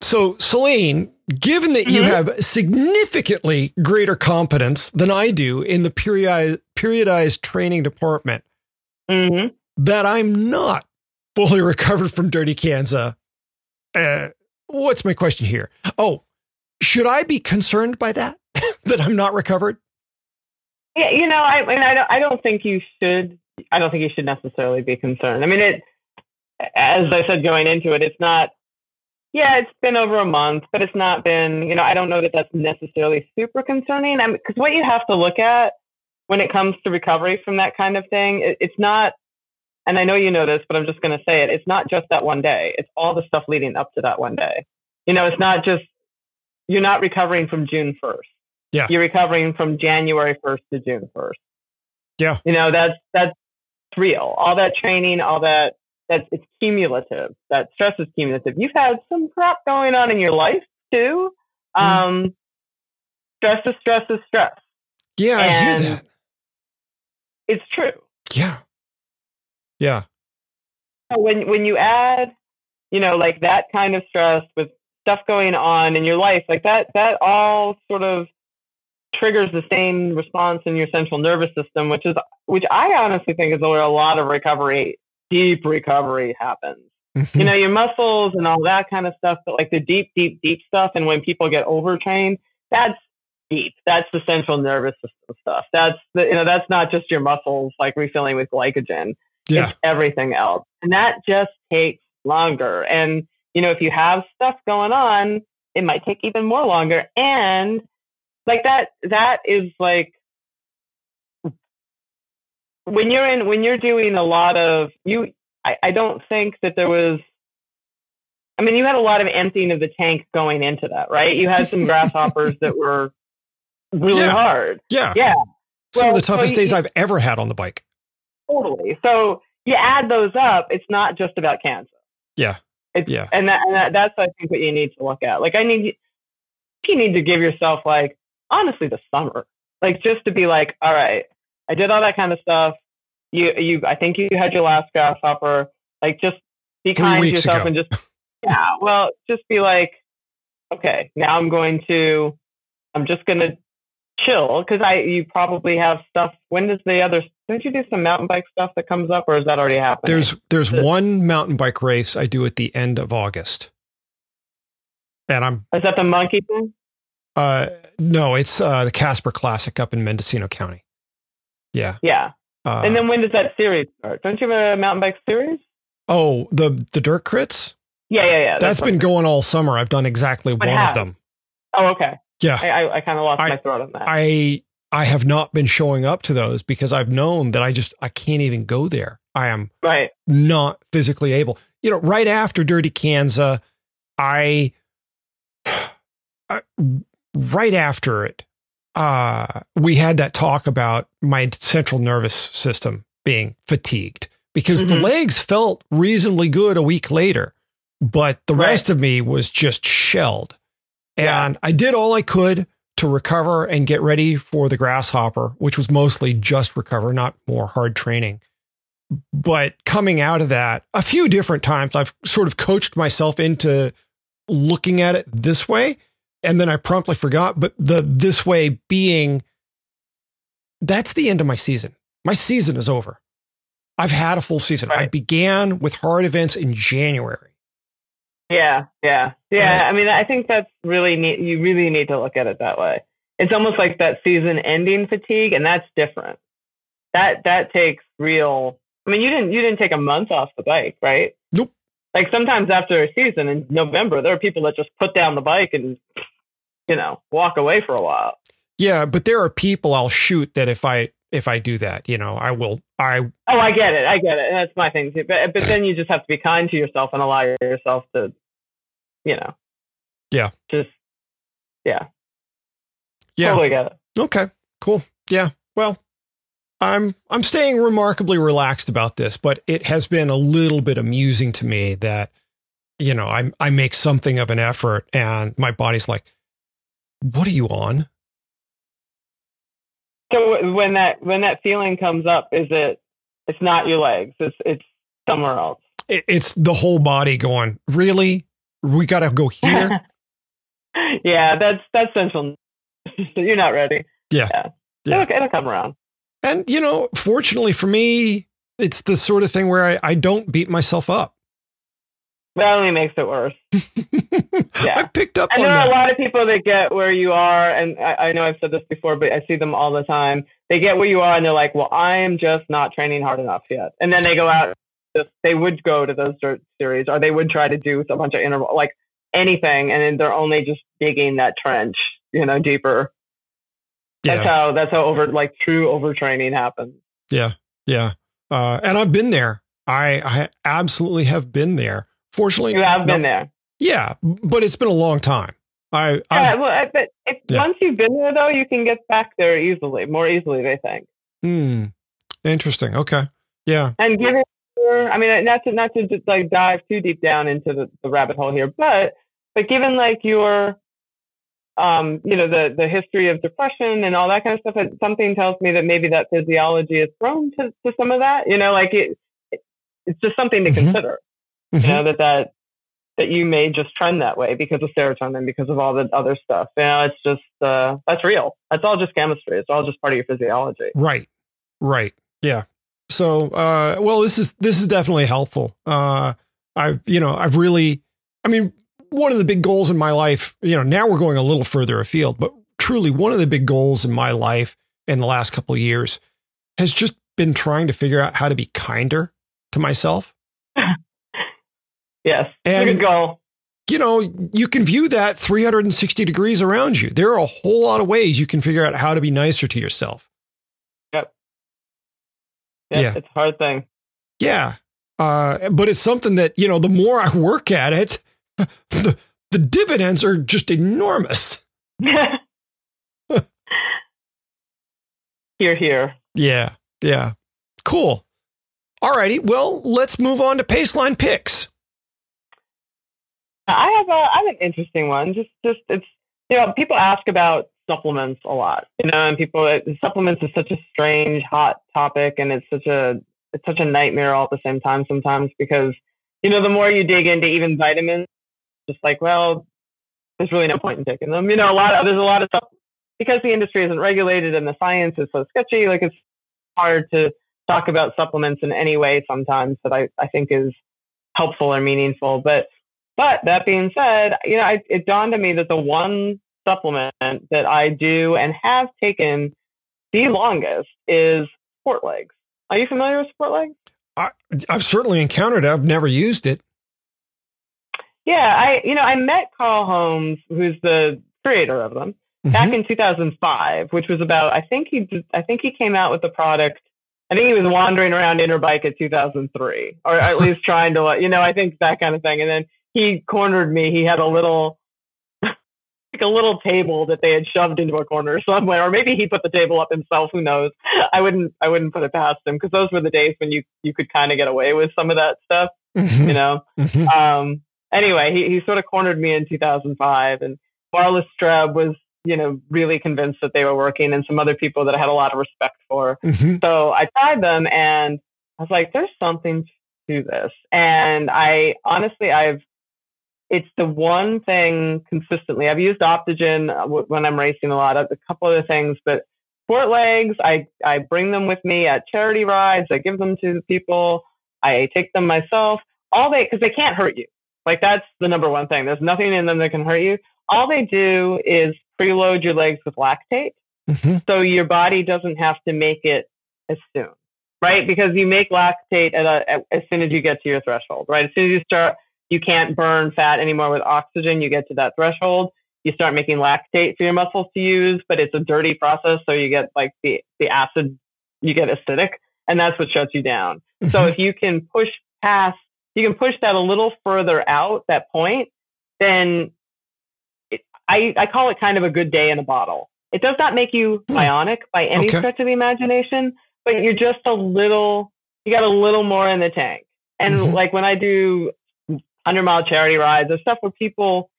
So, Selene, given that you mm-hmm. have significantly greater competence than I do in the period, periodized training department, mm-hmm. that I'm not fully recovered from Dirty Kanza, uh, what's my question here? Oh, should I be concerned by that? that I'm not recovered? Yeah, you know, I, I mean, I don't, I don't think you should. I don't think you should necessarily be concerned. I mean, it, as I said going into it, it's not yeah, it's been over a month, but it's not been, you know, I don't know that that's necessarily super concerning. I because what you have to look at when it comes to recovery from that kind of thing, it, it's not, and I know you know this, but I'm just going to say it. It's not just that one day. It's all the stuff leading up to that one day. You know, it's not just, you're not recovering from June 1st. Yeah. You're recovering from January 1st to June 1st. Yeah. You know, that's, that's real. All that training, all that that it's cumulative. That stress is cumulative. You've had some crap going on in your life too. Mm. Um, stress is stress is stress. Yeah, and I hear that. It's true. Yeah. Yeah. When when you add, you know, like that kind of stress with stuff going on in your life, like that, that all sort of triggers the same response in your central nervous system, which is which I honestly think is where a lot of recovery deep recovery happens. you mm-hmm. know, your muscles and all that kind of stuff, but like the deep, deep, deep stuff. And when people get overtrained, that's deep. That's the central nervous system stuff. That's the, you know, that's not just your muscles like refilling with glycogen. Yeah. It's everything else. And that just takes longer. And, you know, if you have stuff going on, it might take even more longer. And like that, that is like when you're in when you're doing a lot of you I, I don't think that there was I mean you had a lot of emptying of the tank going into that, right? You had some grasshoppers that were really yeah. hard. Yeah. Yeah. Some well, of the toughest so you, days I've ever had on the bike. Totally. So you add those up, it's not just about Kanza. Yeah. It's, yeah. And, that, and that, that's, I think, what you need to look at. Like, I need, you need to give yourself, like, honestly, the summer, like, just to be like, all right, I did all that kind of stuff. You, you, I think you had your last grasshopper. Like, just be Three kind to yourself ago. and just, yeah, well, just be like, okay, now I'm going to, I'm just going to chill because I, you probably have stuff. When does the other, don't you do some mountain bike stuff that comes up or is that already happening? There's, there's one mountain bike race I do at the end of August. And I'm, is that the monkey thing? Uh, no, it's uh, the Casper Classic up in Mendocino County. Yeah. Yeah. Uh, and then when does that series start? Don't you have a mountain bike series? Oh, the the dirt crits? Yeah, yeah, yeah. That's, that's been going all summer. I've done exactly one of them. Oh, okay. Yeah. I, I, I kind of lost I, my throat on that. I I have not been showing up to those because I've known that I just I can't even go there. I am right. not physically able. You know, right after Dirty Kanza, I, I right after it, uh, we had that talk about my central nervous system being fatigued because mm-hmm. the legs felt reasonably good a week later, but the right. rest of me was just shelled. And yeah. I did all I could to recover and get ready for the grasshopper, which was mostly just recover, not more hard training. But coming out of that, a few different times, I've sort of coached myself into looking at it this way. And then I promptly forgot, but the this way being that's the end of my season. My season is over. I've had a full season. Right. I began with hard events in January. Yeah, yeah, yeah. I mean, I think that's really neat. You really need to look at it that way. It's almost like that season ending fatigue, and that's different. That that takes real. I mean, you didn't you didn't take a month off the bike, right? Nope. Like sometimes after a season in November, there are people that just put down the bike and you know walk away for a while. Yeah, but there are people I'll shoot that if I if I do that, you know, I will. I oh, I get it, I get it. That's my thing. But but then you just have to be kind to yourself and allow yourself to, you know, yeah, just yeah, yeah, totally get it. Okay, cool. Yeah, well, I'm I'm staying remarkably relaxed about this, but it has been a little bit amusing to me that you know I I make something of an effort and my body's like, what are you on? So when that when that feeling comes up, is it? It's not your legs. It's it's somewhere else. It's the whole body going. Really, we got to go here. yeah, that's that's central. You're not ready. Yeah, yeah. yeah. It'll, it'll come around. And you know, fortunately for me, it's the sort of thing where I, I don't beat myself up. That only makes it worse. yeah. I picked up and there that. are a lot of people that get where you are, and I, I, know I've said this before, but I see them all the time. They get where you are, and they're like, "Well, I am just not training hard enough yet." And then they go out. They would go to those dirt series, or they would try to do a bunch of interval, like anything, and then they're only just digging that trench, you know, deeper. Yeah. That's how that's how over like true overtraining happens. Yeah, yeah, uh, and I've been there. I I absolutely have been there Fortunately, you have been there. Yeah, but it's been a long time. I yeah, well, but if, yeah. once you've been there, though, you can get back there easily, more easily. They think. Hmm. Interesting. Okay. Yeah. And given, I mean, not to not to just like dive too deep down into the, the rabbit hole here, but but given like your um, you know, the the history of depression and all that kind of stuff, something tells me that maybe that physiology is prone to, to some of that. You know, like it, it's just something to mm-hmm. consider. Mm-hmm. You know that that that you may just trend that way because of serotonin, because of all the other stuff. You know, it's just uh, that's real. That's all just chemistry. It's all just part of your physiology. Right. Right. Yeah. So, uh, well, this is this is definitely helpful. Uh, I, you know, I've really, I mean, one of the big goals in my life. You know, now we're going a little further afield, but truly, one of the big goals in my life in the last couple of years has just been trying to figure out how to be kinder to myself. Yes. And, good goal. You know, you can view that 360 degrees around you. There are a whole lot of ways you can figure out how to be nicer to yourself. Yep. yep yeah. It's a hard thing. Yeah. Uh, but it's something that, you know, the more I work at it, the, the dividends are just enormous. here, here. Yeah. Yeah. Cool. All righty. Well, let's move on to Paceline picks. I have a I have an interesting one. Just just it's you know people ask about supplements a lot. You know, and people it, supplements is such a strange hot topic, and it's such a it's such a nightmare all at the same time sometimes because you know the more you dig into even vitamins, just like well, there's really no point in taking them. You know, a lot of there's a lot of stuff because the industry isn't regulated and the science is so sketchy. Like it's hard to talk about supplements in any way sometimes that I, I think is helpful or meaningful. But but that being said, you know, I, it dawned on me that the one supplement that I do and have taken the longest is Sport Legs. Are you familiar with Sport Legs? I, I've certainly encountered it. I've never used it. Yeah, I you know I met Carl Holmes, who's the creator of them, mm-hmm. back in 2005, which was about I think he I think he came out with the product I think he was wandering around Interbike at 2003, or at least trying to, you know, I think that kind of thing. And then he cornered me. He had a little, like a little table that they had shoved into a corner somewhere, or maybe he put the table up himself. Who knows? I wouldn't, I wouldn't put it past him because those were the days when you you could kind of get away with some of that stuff, Mhm. you know. Mhm. Um, anyway, he, he sort of cornered me in 2005, and Marla Streb was, you know, really convinced that they were working, and some other people that I had a lot of respect for. Mhm. So I tried them, and I was like, "There's something to this." And I honestly, I've it's the one thing consistently. I've used Optygen uh, when I'm racing a lot. A couple other things, but sport legs, I I bring them with me at charity rides. I give them to the people. I take them myself. All they because they can't hurt you. Like that's the number one thing. There's nothing in them that can hurt you. All they do is preload your legs with lactate Mhm. so your body doesn't have to make it as soon, right? Because you make lactate at a, at, as soon as you get to your threshold, right? As soon as you start, you can't burn fat anymore with oxygen. You get to that threshold, you start making lactate for your muscles to use, but it's a dirty process, so you get like the the acid, you get acidic, and that's what shuts you down. So Mhm. if you can push past, you can push that a little further out that point, then it, I, I call it kind of a good day in a bottle. It does not make you Hmm. bionic by any Okay. stretch of the imagination, but you're just a little, you got a little more in the tank. And Mhm. like when I do 100 mile charity rides or stuff where people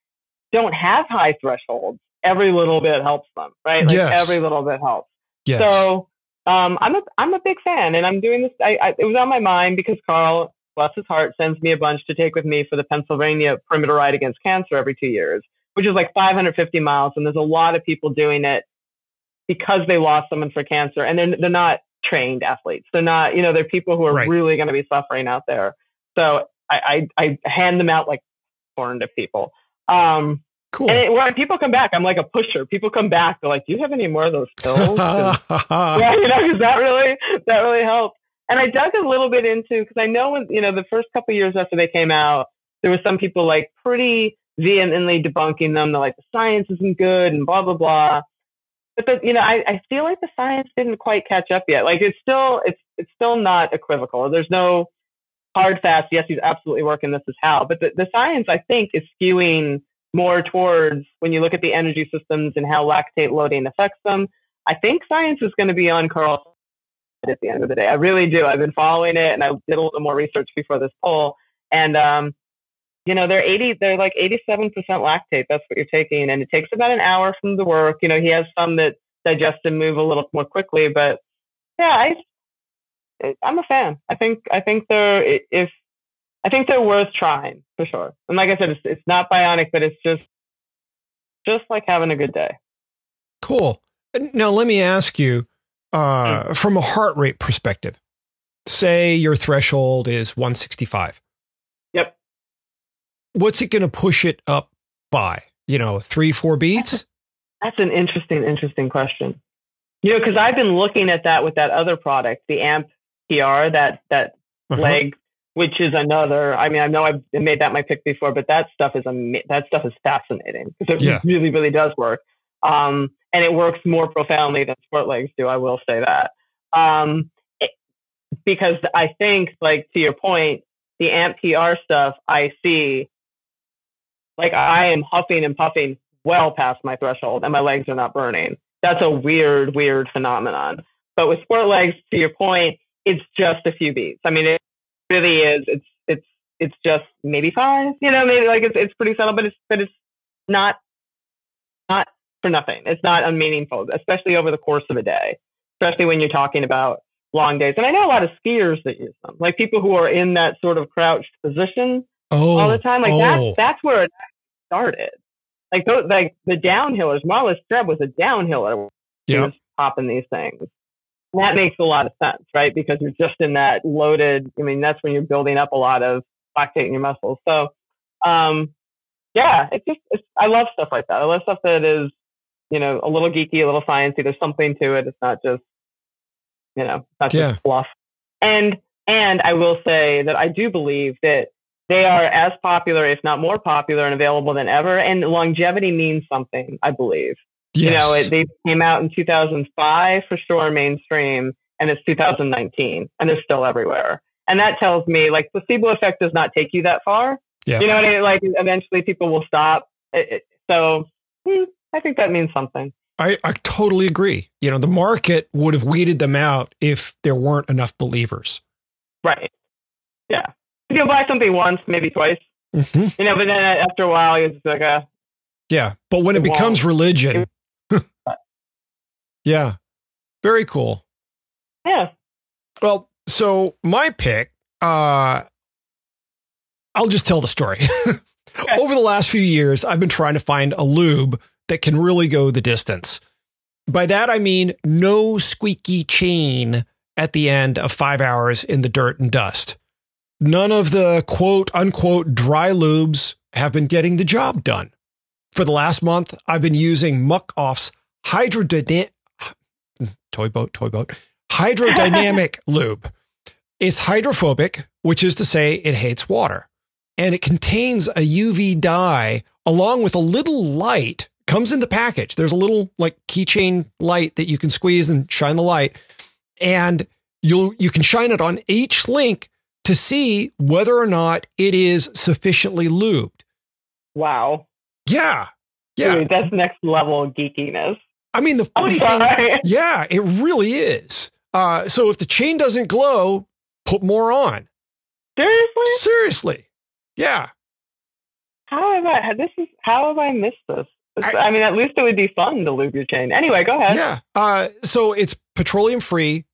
don't have high thresholds, every little bit helps them, right? Like Yes. every little bit helps. yes. So um, I'm a I'm a big fan, and I'm doing this. I, I, it was on my mind because Carl, bless his heart, sends me a bunch to take with me for the Pennsylvania Perimeter Ride Against Cancer every two years, which is like 550 miles, and there's a lot of people doing it because they lost someone for cancer, and they're they're not trained athletes. They're not, you know, they're people who are Right. really going to be suffering out there. So I, I I hand them out like porn to people. Um, cool. and it, when people come back, I'm like a pusher. People come back, they're like, "Do you have any more of those pills?" yeah, you know, because that really that really helped. And I dug a little bit into because I know when you know the first couple years after they came out, there were some people like pretty vehemently debunking them. They're like the science isn't good and blah blah blah. But the, you know, I, I feel like the science didn't quite catch up yet. Like it's still it's it's still not equivocal. There's no hard fast. Yes, he's absolutely working. This is how. But the, the science I think is skewing more towards when you look at the energy systems and how lactate loading affects them. I think science is going to be on side at the end of the day. I really do. I've been following it, and I did a little more research before this poll. And um, you know, they're eighty. They're like eighty-seven percent lactate. That's what you're taking, and it takes about an hour from the work. You know, he has some that digest and move a little more quickly, but yeah, I, I'm a fan. I think I think they're if I think they're worth trying for sure. And like I said, it's it's not bionic, but it's just just like having a good day. Cool. Now, let me ask you uh, from a heart rate perspective, say your threshold is 165. Yep. What's it going to push it up by? You know, three, four beats? That's an interesting, interesting question. You know, because I've been looking at that with that other product, the AMP PR, that that Uh-huh. leg, which is another. I mean, I know I've made that my pick before, but that stuff is ama- that stuff is fascinating because it Yeah. really, really does work. Um, and it works more profoundly than sport legs do. I will say that. Um, it- because I think, like to your point, the AMP PR stuff, I see, like I am huffing and puffing well past my threshold, and my legs are not burning. That's a weird, weird phenomenon. But with sport legs, to your point, it's just a few beats. I mean, it really is. It's it's it's just maybe five. You know, maybe like it's it's pretty subtle, but it's but it's not not for nothing. It's not unmeaningful, especially over the course of a day. Especially when you're talking about long days. And I know a lot of skiers that use them, like people who are in that sort of crouched position Oh, all the oh, time. Like oh. that's that's where it started. Like those, like the downhillers. Marla Streb was a downhiller. He was popping these things. That makes a lot of sense, right? Because you're just in that loaded. I mean, that's when you're building up a lot of lactate in your muscles. So, um, yeah, it's just it's, I love stuff like that. I love stuff that is, you know, a little geeky, a little sciencey. There's something to it. It's not just, you know, it's not Yeah. just fluff. And and I will say that I do believe that they are as popular, if not more popular, and available than ever. And longevity means something, I believe. Yes. You know, it, they came out in 2005 for sure mainstream, and it's 2019 and they're still everywhere. And that tells me like placebo effect does not take you that far. Yeah. You know what I mean? Like eventually people will stop. It, it, so hmm, I think that means something. I, I totally agree. You know, the market would have weeded them out if there weren't enough believers. Right. Yeah. You'll buy something once, maybe twice. Mhm. You know, but then after a while, you're like, uh, Yeah. But when it It becomes religion, yeah. Very cool. yeah. Well, so my pick, uh, I'll just tell the story. Over the last few years, I've been trying to find a lube that can really go the distance. By that, I mean no squeaky chain at the end of five hours in the dirt and dust. None of the quote unquote dry lubes have been getting the job done. For the last month, I've been using Muc-Off's hydrodynamic toy boat, toy boat, hydrodynamic lube. It's hydrophobic, which is to say it hates water. And it contains a UV dye along with a little light comes in the package. There's a little like keychain light that you can squeeze and shine the light. And you'll you can shine it on each link to see whether or not it is sufficiently lubed. Wow. Yeah. Yeah. Dude, that's next level geekiness. I mean the funny thing. Yeah, it really is. Uh, so if the chain doesn't glow, put more on. Seriously? Seriously. Yeah. How have I this is how have I missed this? I- I, mean, at least it would be fun to lube your chain. Anyway, go ahead. Yeah. Uh, so it's petroleum free,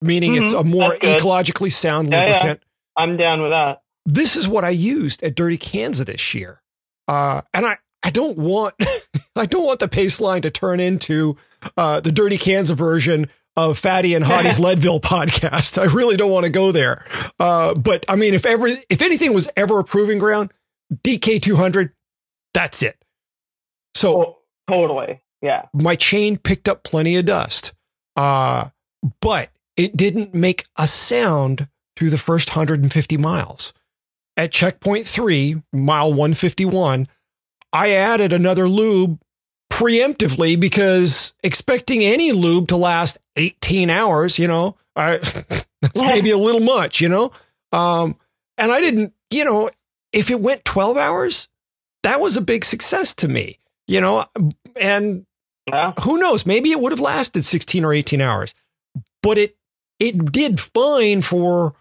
meaning it's Mhm, a more ecologically sound Yeah, yeah. lubricant. I'm down with that. This is what I used at Dirty Kanza this year. Uh, and I, I don't want, I don't want the Paceline to turn into, uh, the Dirty Kanza version of Fatty and Hottie's Leadville podcast. I really don't want to go there. Uh, but I mean, if ever, if anything was ever a proving ground, DK 200, that's it. So Oh, totally. Yeah. my chain picked up plenty of dust, uh, but it didn't make a sound through the first 150 miles. At checkpoint three, mile 151, I added another lube preemptively because expecting any lube to last 18 hours, you know, I, that's maybe a little much, you know? Um, and I didn't, you know, if it went 12 hours, that was a big success to me, you know, and Yeah. who knows? Maybe it would have lasted 16 or 18 hours, but it it did fine for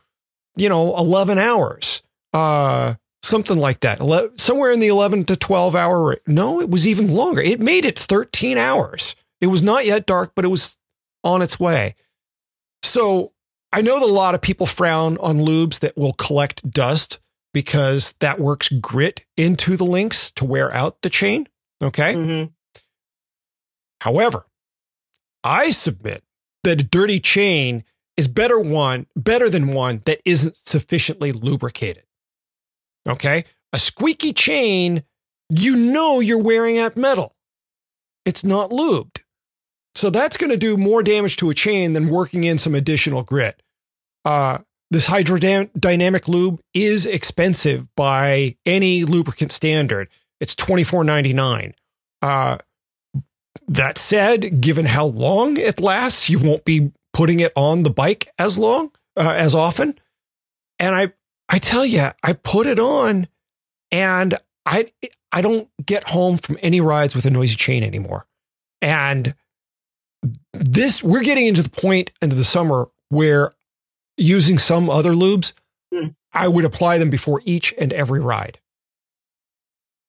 you know 11 hours, uh, something like that. Somewhere in the 11 to 12 hour. No, it was even longer. It made it 13 hours. It was not yet dark, but it was on its way. So I know that a lot of people frown on lubes that will collect dust because that works grit into the links to wear out the chain. Okay. hmm However, I submit that a dirty chain is better one, better than one that isn't sufficiently lubricated. Okay? A squeaky chain, you know you're wearing out metal. It's not lubed. So that's going to do more damage to a chain than working in some additional grit. Uh, this hydrodynamic lube is expensive by any lubricant standard. It's twenty four ninety nine. Uh, that said, given how long it lasts, you won't be putting it on the bike as long, uh, as often. And I, I tell you, I put it on, and I, I don't get home from any rides with a noisy chain anymore. And this, we're getting into the point into the summer where using some other lubes, Hmm. I would apply them before each and every ride.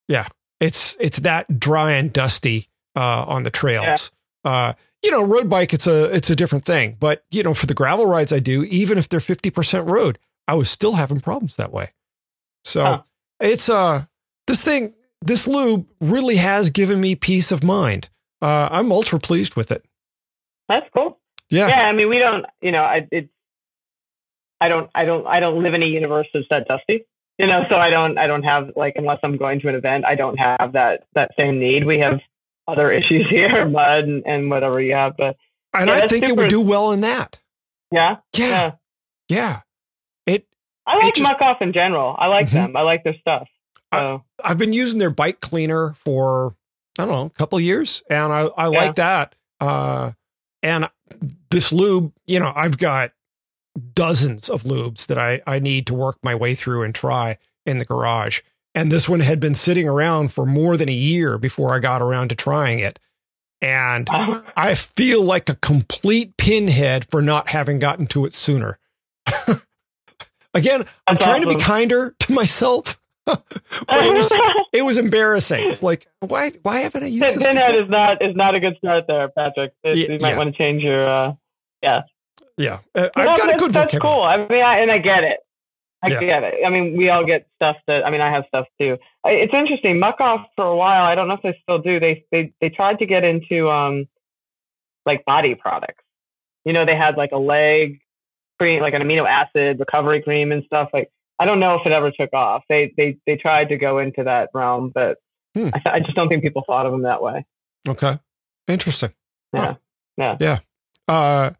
Yeah, it's it's that dry and dusty uh, on the trails. Uh, you know, road bike it's a it's a different thing, but you know, for the gravel rides I do, even if they're fifty percent road, I was still having problems that way. So Huh. it's uh this thing this lube really has given me peace of mind. Uh, I'm ultra pleased with it. That's cool. Yeah, Yeah. I mean, we don't, you know, I, it's, I don't, I don't, I don't live in a universe that's that dusty, you know, so I don't, I don't have like, unless I'm going to an event, I don't have that, that same need. We have other issues here, mud and, and whatever you have, but and yeah, I think it would do well in that. yeah, Yeah, yeah. yeah. I like just- Muc-Off in general. I like Mhm. them. I like their stuff. I- So, I've been using their bike cleaner for I don't know a couple of years, and I I Yeah. like that. Uh, and this lube, you know, I've got dozens of lubes that I, I need to work my way through and try in the garage. And this one had been sitting around for more than a year before I got around to trying it. And I feel like a complete pinhead for not having gotten to it sooner. Again, I'm That's trying to be kinder to myself. but it was it was embarrassing. It's like why why haven't I used Pin- this? Pinhead is not is not a good start there, Patrick. It- Yeah, you might yeah. want to change your. Uh, Yeah, uh, I've got a good That's vocabulary. cool. I mean, I, and I get it. I Yeah. get it. I mean, we all get stuff that. I mean, I have stuff too. It's interesting. Muc-Off for a while. I don't know if they still do. They they they tried to get into um like body products. You know, they had like a leg cream, like an amino acid recovery cream and stuff. Like I don't know if it ever took off. They they they tried to go into that realm, but Hmm. I, I just don't think people thought of them that way. Okay, interesting. Yeah. Huh. Yeah. Uh,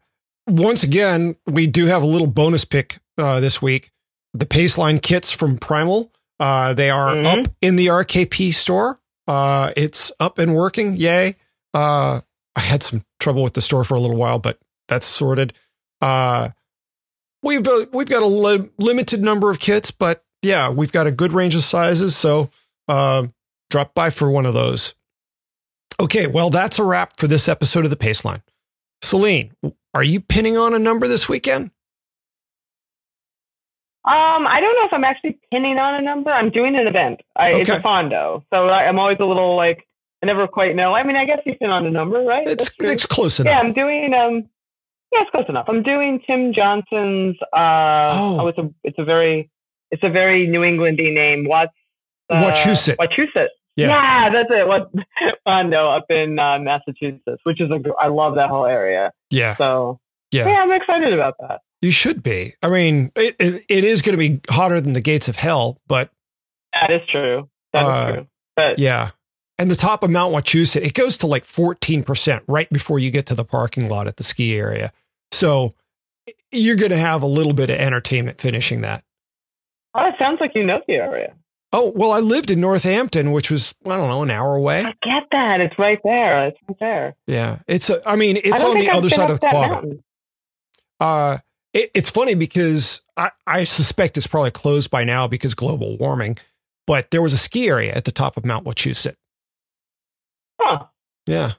once again, we do have a little bonus pick uh, this week. The Paceline kits from Primal. Uh, they are Mhm. up in the RKP store. Uh, it's up and working. Yay. Uh, I had some trouble with the store for a little while, but that's sorted. Uh, we've uh, we've got a li- limited number of kits, but yeah, we've got a good range of sizes. So uh, drop by for one of those. Okay, well, that's a wrap for this episode of the Paceline. Selene, are you pinning on a number this weekend? Um, I don't know if I'm actually pinning on a number. I'm doing an event. I, It's a fondo, so I, I'm always a little like I never quite know. I mean, I guess you pin on a number, right? It's it's close enough. yeah. I'm doing um, yeah, it's close enough. I'm doing Tim Johnson's. Uh, Oh. oh, it's a it's a very it's a very New Englandy name. What's uh, Wachusett. Wachusett. Yeah. Yeah. that's it. What fondo up in uh, Massachusetts, which is a I love that whole area. Yeah, So Yeah. yeah, I'm excited about that. you should be. I mean, it, it, it is going to be hotter than the gates of hell, but That is true. That is Uh, true. But yeah. And the top of Mount Wachusett, it goes to like 14% right before you get to the parking lot at the ski area. So you're going to have a little bit of entertainment finishing that. Oh, it sounds like you know the area. Oh, well, I lived in Northampton, which was, I don't know, an hour away. I get that. It's right there. It's right there. Yeah. It's, a, I mean, it's don't on the I've other side of the quad. mountain. Uh, it, it's funny because I, I suspect it's probably closed by now because global warming, but there was a ski area at the top of Mount Wachusett. Huh. Yeah.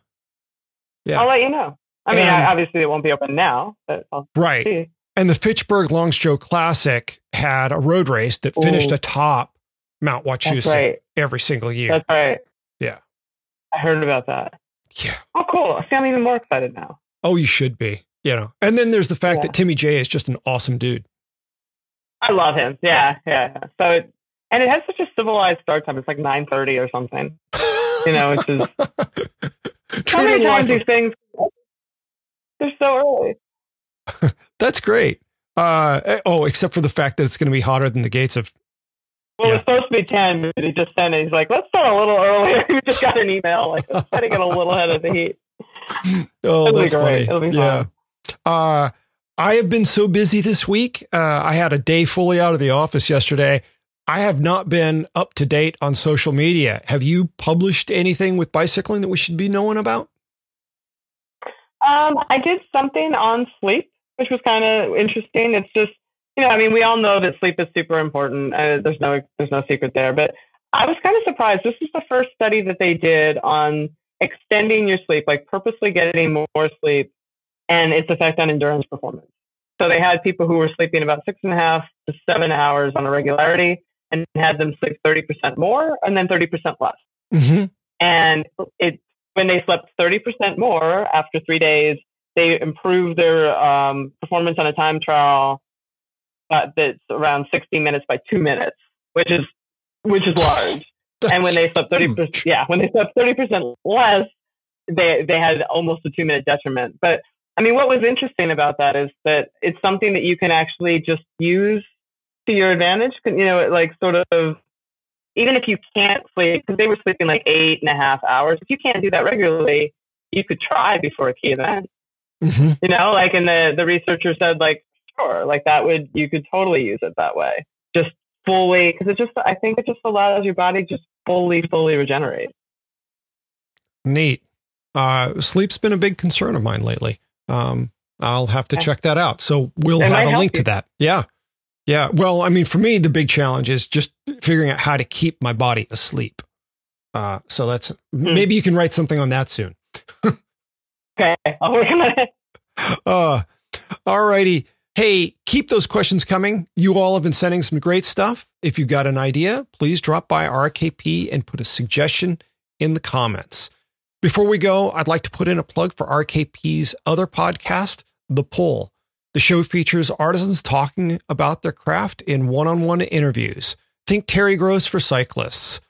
Yeah. I'll let you know. I mean, And- obviously it won't be open now, but I'll Right. see. And the Fitchburg Longsjo Classic had a road race that finished Ooh. atop Mount Wachusett right. every single year. That's right. Yeah. I heard about that. yeah. Oh, cool. See, I'm even more excited now. Oh, you should be. You know. And then there's the fact Yeah. that Timmy J is just an awesome dude. I love him. Yeah, yeah. So, it, and it has such a civilized start time. It's like 9:30 or something. You know, which is how many times these things they're so early. That's great. Uh, oh, except for the fact that it's going to be hotter than the gates of. Well, Yeah. it's supposed to be 10, but he just sent it. He's like, let's start a little earlier. we just got an email. Like, let's try to get a little ahead of the heat. Oh, It'll be that's great. funny. It'll be yeah. Uh, I have been so busy this week. Uh, I had a day fully out of the office yesterday. I have not been up to date on social media. Have you published anything with bicycling that we should be knowing about? Um, I did something on sleep, which was kind of interesting. It's just, you know, I mean, we all know that sleep is super important. Uh, there's no, there's no secret there. But I was kind of surprised. This is the first study that they did on extending your sleep, like purposely getting more sleep, and its effect on endurance performance. So they had people who were sleeping about six and a half to seven hours on a regularity, and had them sleep thirty percent more, and then thirty percent less Mm-hmm. and it when they slept 30% more after three days they improved their um, performance on a time trial uh, that's around 60 minutes by two minutes which is which is large. And when they slept 30% yeah when they slept 30% less they they had almost a two minute detriment. But i mean what was interesting about that is that it's something that you can actually just use to your advantage you know like sort of even if you can't sleep, because they were sleeping like eight and a half hours, if you can't do that regularly, you could try before a key event. hmm You know, like, and the, the researcher said, like, sure, like that would, you could totally use it that way. Just fully, because it just, I think it just allows your body just fully, fully regenerate. Neat. Uh, sleep's been a big concern of mine lately. Um, I'll have to check that out. So we'll It have a link to that. Yeah. Yeah. Well, I mean, for me, the big challenge is just figuring out how to keep my body asleep. Uh, so that's Hmm. maybe you can write something on that soon. Okay, I'll work on it. Uh, all righty. Hey, keep those questions coming. You all have been sending some great stuff. If you've got an idea, please drop by RKP and put a suggestion in the comments. Before we go, I'd like to put in a plug for RKP's other podcast, The Pull. The show features artisans talking about their craft in one on one interviews. Think Terry Gross for cyclists.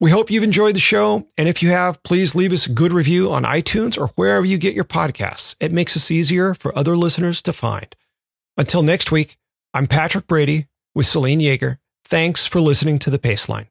We hope you've enjoyed the show. And if you have, please leave us a good review on iTunes or wherever you get your podcasts. It makes us easier for other listeners to find. Until next week, I'm Patrick Brady with Selene Yeager. Thanks for listening to The Paceline.